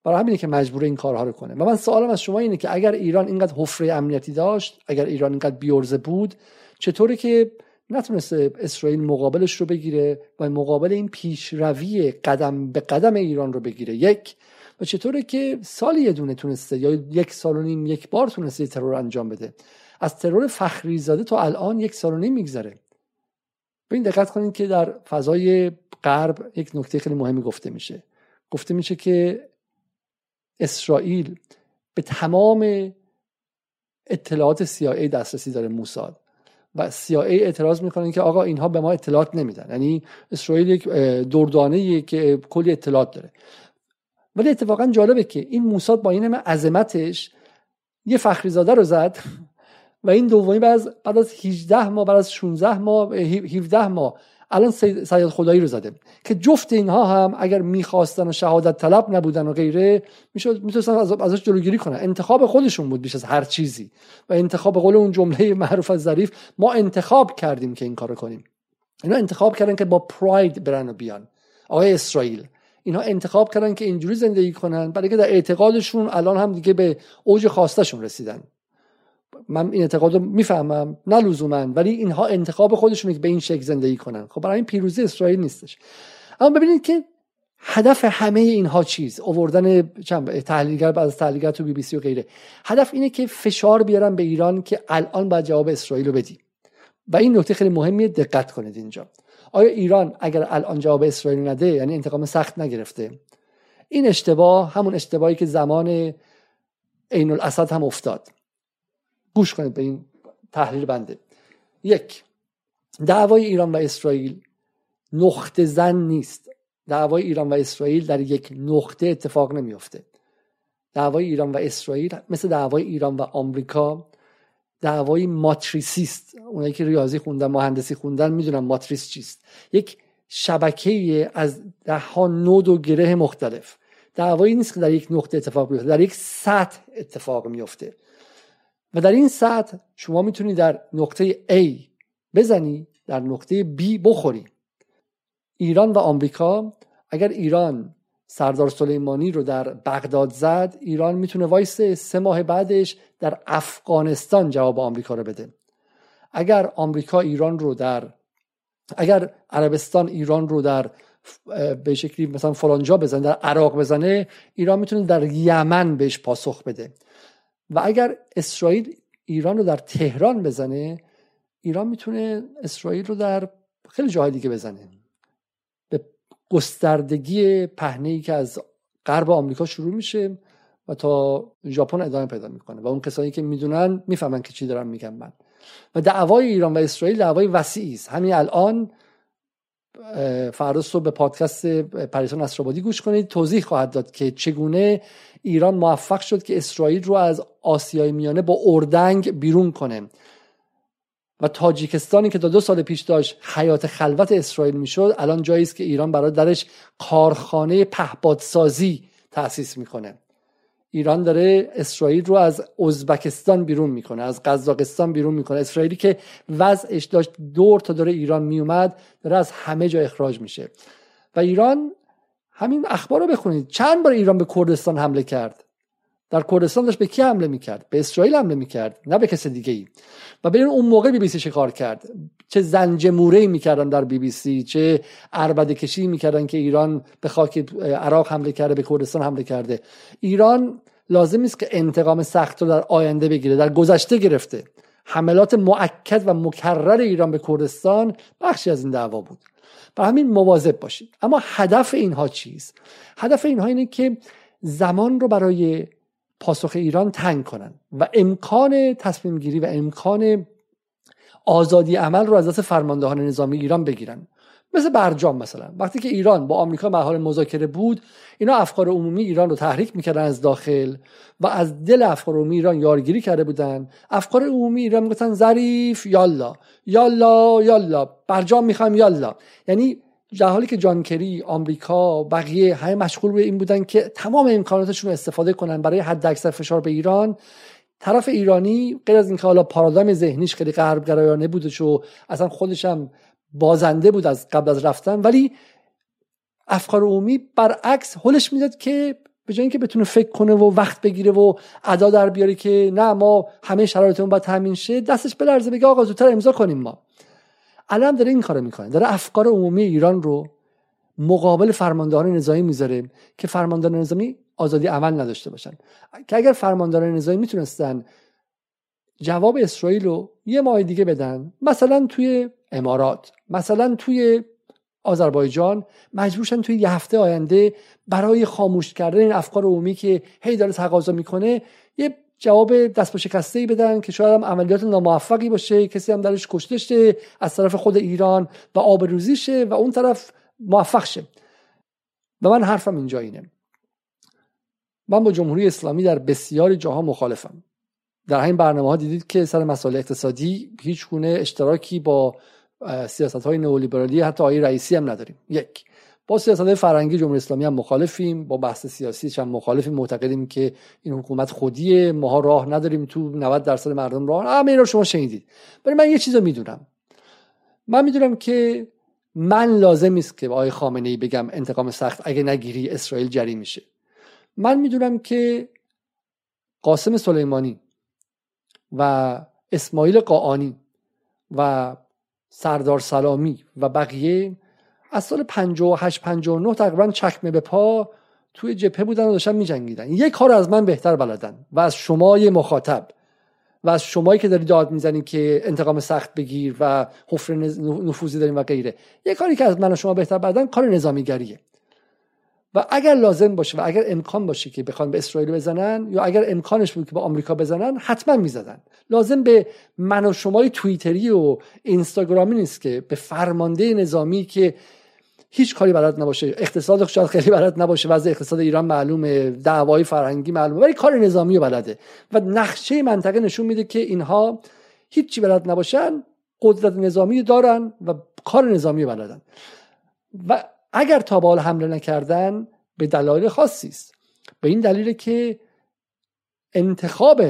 برای همینه که مجبور این کارها رو کنه. و من سوالم از شما اینه که اگر ایران اینقدر حفره امنیتی داشت اگر ایران اینقدر بیورزه بود چطوره که نتونسته اسرائیل مقابلش رو بگیره و مقابل این پیشروی قدم به قدم ایران رو بگیره؟ یک. و چطوره که سالی یه دونه تونسته یا یک سال و نیم یک بار تونسته ترور انجام بده؟ از ترور فخری زاده تا الان یک سال و نیم میگذره. این دقت کنید که در فضای غرب یک نکته خیلی مهمی گفته میشه. گفته میشه که اسرائیل به تمام اطلاعات CIA دسترسی داره موساد و CIA اعتراض می‌کنه که آقا اینها به ما اطلاعات نمیدن. یعنی اسرائیل یک دردانه که کلی اطلاعات داره. ولی اتفاقا جالبه که این موساد با این همه عظمتش یه فخریزاده رو زد. و این دومی بعد از بعد از 18 ماه بعد از 16 ماه 17 ماه الان سید خدایی رو زده که جفت اینها هم اگر می‌خواستن و شهادت طلب نبودن و غیره می‌شد می‌تونستن از ازش جلوگیری کنن. انتخاب خودشون بود بیش از هر چیزی و انتخاب قول اون جمله معروف از ظریف ما انتخاب کردیم که این کارو کنیم. اینا انتخاب کردن که با پراید برن و بیان. آقای اسرائیل. اینها انتخاب کردن که اینجوری زندگی کنن برای که در اعتقادشون الان هم دیگه به اوج خواستشون رسیدن. من این اعتقاد رو می‌فهمم نه لزوما ولی اینها انتخاب خودشونه که به این شکل زندگی کنن. خب برای این پیروزی اسرائیل نیستش. اما ببینید که هدف همه اینها چیز؟ اووردن تحلیلگر بعد از تحلیلگر تو بی بی سی و غیره. هدف اینه که فشار بیارن به ایران که الان باید جواب اسرائیل رو بدی و این نکته خیلی مهمیه دقت کنید اینجا. آیا ایران اگر الان جواب اسرائیل نده یعنی انتقام سخت نگرفته؟ این اشتباه همون اشتباهی که زمان عین الاسد هم افتاد. گوش کنید به این تحلیل بنده. یک دعوای ایران و اسرائیل نقطه زن نیست. دعوای ایران و اسرائیل در یک نقطه اتفاق نمیافته. دعوای ایران و اسرائیل مثل دعوای ایران و آمریکا دعوای ماتریسیست. اونایی که ریاضی خوندن مهندسی خوندن می‌دونن ماتریس چیست. یک شبکه از ده ها نود و گره مختلف. دعوایی نیست که در یک نقطه اتفاق بیفته در یک سطح اتفاق میفته و در این سطح شما می‌تونی در نقطه A بزنی در نقطه B بخوری. ایران و آمریکا اگر ایران سردار سلیمانی رو در بغداد زد ایران می‌تونه وایس سه ماه بعدش در افغانستان جواب آمریکا رو بده. اگر آمریکا ایران رو در اگر عربستان ایران رو در به شکلی مثلا فلانجا بزنه در عراق بزنه ایران می‌تونه در یمن بهش پاسخ بده. و اگر اسرائیل ایران رو در تهران بزنه ایران می‌تونه اسرائیل رو در خیلی جاهای دیگه بزنه. به گستردگی پهنه ای که از غرب آمریکا شروع میشه و تا ژاپن ادامه پیدا می‌کنه. و اون کسانی که می‌دونن می‌فهمن که چی دارم میگم من. و دعوای ایران و اسرائیل دعوای وسیعی است. همین الان فردا صبح به پادکست پریسان اسرابادی گوش کنید. توضیح خواهد داد که چگونه ایران موفق شد که اسرائیل رو از آسیای میانه با اردنگ بیرون کنه. و تاجیکستانی که تا دو سال پیش داشت حیات خلوت اسرائیل می‌شد الان جایی است که ایران برای درش کارخانه پهپادسازی تأسیس می‌کنه. ایران داره اسرائیل رو از ازبکستان بیرون می‌کنه از قزاقستان بیرون می‌کنه. اسرائیلی که وضعش داشت دور تا داره ایران میومد داره از همه جا اخراج میشه. و ایران همین اخبار رو بخونید. چند بار ایران به کردستان حمله کرد؟ در کردستان داشت به کی حمله می‌کرد؟ به اسرائیل حمله می‌کرد نه به کس دیگه ای و ببین اون موقع بی بی سی چه کار کرد؟ چه زنج موره می‌کردن در بی بی سی چه اربده کشی می‌کردن که ایران به خاک عراق حمله کرده به کردستان حمله کرده. ایران لازم نیست که انتقام سخت رو در آینده بگیره در گذشته گرفته. حملات معکد و مکرر ایران به کردستان بخشی از این دعوا بود. برای همین مواظب باشید. اما هدف اینها چیست؟ هدف اینها اینه که زمان رو برای پاسخ ایران تنگ کنن. و امکان تصمیم گیری و امکان آزادی عمل رو از دست فرماندهان نظامی ایران بگیرن. مثل برجام مثلا. وقتی که ایران با آمریکا محال مذاکره بود اینا افکار عمومی ایران رو تحریک می‌کردن از داخل و از دل افکار عمومی ایران یارگیری کرده بودن. افکار عمومی ایران می‌گفتن ظریف یالا. یالا یالا. برجام می‌خوایم یالا. یعنی در حالی که جان کری آمریکا بقیه همه مشغول به این بودن که تمام امکاناتشون رو استفاده کنن برای حد اکثر فشار به ایران طرف ایرانی غیر از اینکه حالا پارادایم ذهنیش خیلی غرب گرایانه بودش و اصلا خودش هم بازنده بود از قبل از رفتن ولی افکار عمومی برعکس حلش می‌داد که به جای اینکه بتونه فکر کنه و وقت بگیره و ادا در بیاره که نه ما همه شرایطمون باید تامین شه دستش بلرزه بگه آقا زودتر امضا کنیم ما. الان داره این کارو می‌کنه. داره افکار عمومی ایران رو مقابل فرماندهان نظامی می‌ذاره که فرماندهان نظامی آزادی عمل نداشته باشن. که اگر فرماندهان نظامی می‌تونستن جواب اسرائیل رو یه ماه دیگه بدن مثلا توی امارات مثلا توی آذربایجان مجبورشن توی یه هفته آینده برای خاموش کردن این افکار عمومی که هی داره تقاضا می‌کنه یه جواب دست با شکسته ای بدن که شاید هم عملیات ناموفقی باشه کسی هم درش کشته شه از طرف خود ایران و آبروزی شه و اون طرف موفق شه. و من حرفم اینجا اینه. من با جمهوری اسلامی در بسیاری جاها مخالفم. در همین برنامه ها دیدید که سر مسائل اقتصادی هیچ گونه اشتراکی با سیاست های نئولیبرالی حتی آقای رئیسی هم نداریم. یک. با سیاست فرنگی جمهوری اسلامی هم مخالفیم با بحث سیاسی هم مخالفیم معتقدیم که این حکومت خودیه ماها راه نداریم تو 90 درصد مردم راه. همه این رو شما شنیدید. ولی من یه چیز رو می‌دونم. من می‌دونم که من لازم نیست که به آقای خامنه ای بگم انتقام سخت اگه نگیری اسرائیل جری میشه. من می‌دونم که قاسم سلیمانی و اسماعیل قاعانی و سردار سلامی و بقیه از سال 58 59 تقریبا چکمه به پا توی جبهه بودن و داشتن میجنگیدن. یک کار از من بهتر بلدن و از شما یه مخاطب و از شمایی که داری داد می‌زنی که انتقام سخت بگیر و حفر نفوذی داریم و غیره. یه کاری که از من و شما بهتر بلدن کار نظامیگریه. و اگر لازم باشه و اگر امکان باشه که بخوان به اسرائیل بزنن یا اگر امکانش بود که به آمریکا بزنن حتما می‌زدن. لازم به من و شمای توییتری و اینستاگرامی نیست که به فرمانده نظامی که هیچ کاری بلد نباشه. اقتصاد شاید خیلی بلد نباشه. وضع اقتصاد ایران معلومه. دعوای فرهنگی معلومه. ولی کار نظامی بلده. و نقشه منطقه نشون میده که اینها هیچی بلد نباشن قدرت نظامی دارن و کار نظامی بلدن. و اگر تا به حمله نکردن به دلایل خاصی است. به این دلیل که انتخاب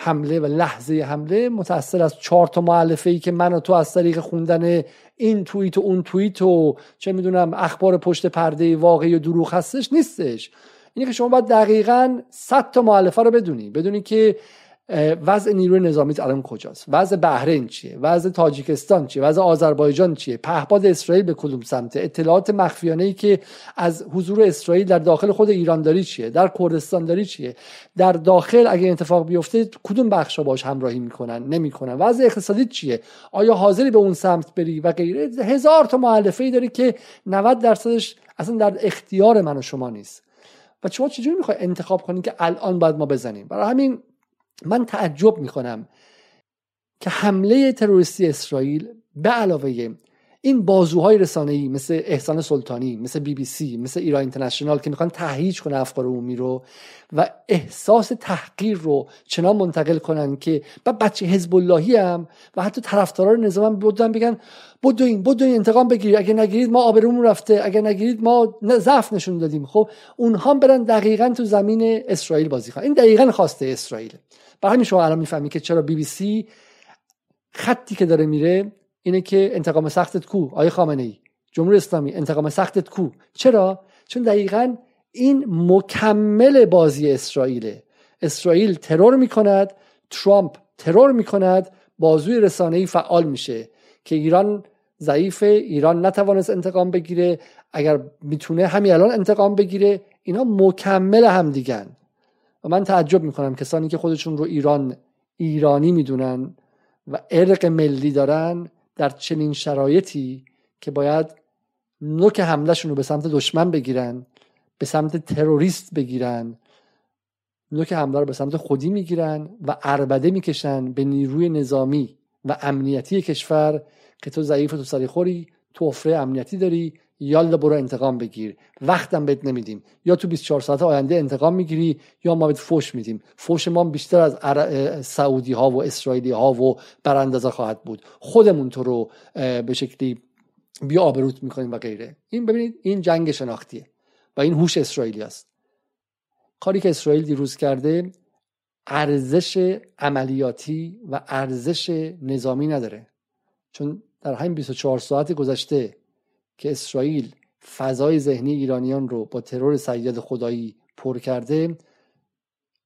حمله و لحظه حمله متأثر از چهار تا معلفه ای که من و تو از طریق خوندن این توییت و اون توییت و چه می‌دونم اخبار پشت پرده واقعی و دروغ هستش نیستش. اینه که شما باید دقیقا صد تا معلفه رو بدونی. بدونی که وضع نیروی نظامی الان کجاست؟ وضع بحرین چیه؟ وضع تاجیکستان چیه؟ وضع آذربایجان چیه؟ پهپاد اسرائیل به کدوم سمته اطلاعات مخفیانه ای که از حضور اسرائیل در داخل خود ایران داری چیه؟ در کردستان داری چیه؟ در داخل اگه اتفاق بیفته کدوم بخشا باش همراهی می‌کنن؟ نمی‌کنن. وضع اقتصادی چیه؟ آیا حاضری به اون سمت بری و غیره؟ هزار تا معلفه ای داری که 90 درصدش اصلا در اختیار من و شما نیست. و شما چجوری می‌خوای انتخاب کنید که الان باید ما بزنیم؟ برای همین من تعجب می‌کنم که حمله تروریستی اسرائیل به علاوه این بازوهای رسانه‌ای مثل احسان سلطانی مثل بی بی سی مثل ایران اینترنشنال که می‌خوان تهییج کنه افکار عمومی رو و احساس تحقیر رو چنان منتقل کنن که و بچه حزب اللهی هم و حتی طرفداران نظام هم بودن بگن بدوین بدوین انتقام بگیرید اگه نگیرید ما آبرومون رفته اگه نگیرید ما ضعف نشون دادیم. خب اونها برن دقیقا تو زمین اسرائیل بازی کنن. این دقیقا خواسته اسرائیل برای همین شما الان می‌فهمید که چرا بی بی سی خطی که داره میره اینه که انتقام سختت کو آیه خامنه ای. جمهوری اسلامی انتقام سختت کو. چرا؟ چون دقیقا این مکمل بازی اسرائیله. اسرائیل ترور می‌کند ترامپ ترور می‌کند بازوی رسانه‌ای فعال میشه که ایران ضعیفه ایران نتوانست انتقام بگیره. اگر می‌تونه همین الان انتقام بگیره اینا مکمل هم دیگن و من تعجب می‌کنم کسانی که خودشون رو ایران ایرانی می‌دونن و ارق ملی دارن در چنین شرایطی که باید نوک حملهشون رو به سمت دشمن بگیرن به سمت تروریست بگیرن نوک حمله رو به سمت خودی می‌گیرن و اربده می‌کشن به نیروی نظامی و امنیتی کشور که تو ضعیف و تو سری خوری تو افره امنیتی داری یالا برو انتقام بگیر. وقتم بهت نمیدیم. یا تو 24 ساعت آینده انتقام می‌گیری یا ما بهت فوش میدیم. فوش ما بیشتر از سعودی ها و اسرائیلی ها و براندازا خواهد بود. خودمون تو رو به شکلی بیا آبروت می‌کنیم و غیره. این ببینید این جنگ شناختیه و این هوش اسرائیلی است. کاری که اسرائیل دیروز کرده ارزش عملیاتی و ارزش نظامی نداره. چون در همین 24 ساعت گذشته که اسرائیل فضای ذهنی ایرانیان رو با ترور سیاد خدایی پر کرده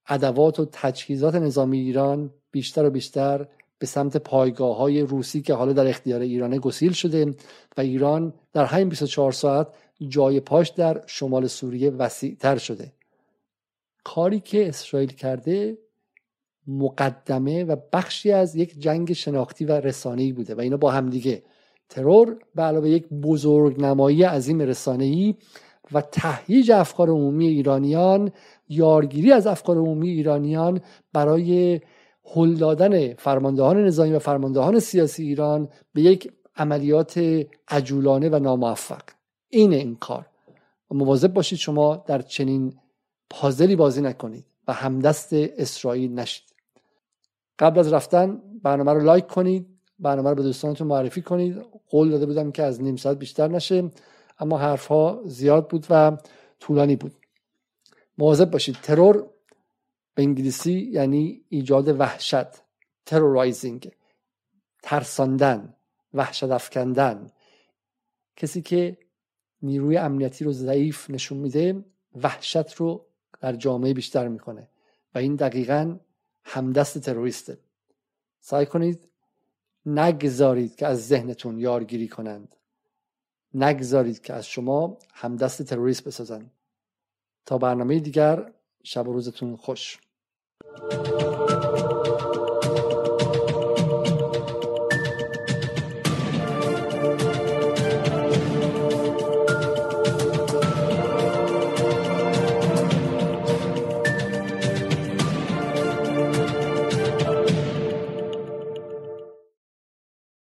ادوات و تجهیزات نظامی ایران بیشتر و بیشتر به سمت پایگاه های روسی که حالا در اختیار ایرانه گسیل شده و ایران در همین 24 ساعت جای پاش در شمال سوریه وسیع تر شده. کاری که اسرائیل کرده مقدمه و بخشی از یک جنگ شناختی و رسانه‌ای بوده و اینا با همدیگه ترور به علاوه یک بزرگ نمایی عظیم رسانه‌ای و تهییج افکار عمومی ایرانیان یارگیری از افکار عمومی ایرانیان برای هل دادن فرماندهان نظامی و فرماندهان سیاسی ایران به یک عملیات عجولانه و ناموفق. این این کار. و مواظب باشید شما در چنین پازلی بازی نکنید و همدست اسرائیل نشید. قبل از رفتن برنامه رو لایک کنید. برنامه رو به دوستانتون معرفی کنید. قول داده بودم که از نیم ساعت بیشتر نشه اما حرف ها زیاد بود و طولانی بود. مواظب باشید. ترور به انگلیسی یعنی ایجاد وحشت. ترورایزینگ ترساندن وحشت افکندن. کسی که نیروی امنیتی رو ضعیف نشون میده وحشت رو در جامعه بیشتر می‌کنه. و این دقیقا همدست تروریسته. سعی کنید نگذارید که از ذهنتون یارگیری کنند. نگذارید که از شما همدست تروریست بسازند. تا برنامه دیگر شب و روزتون خوش.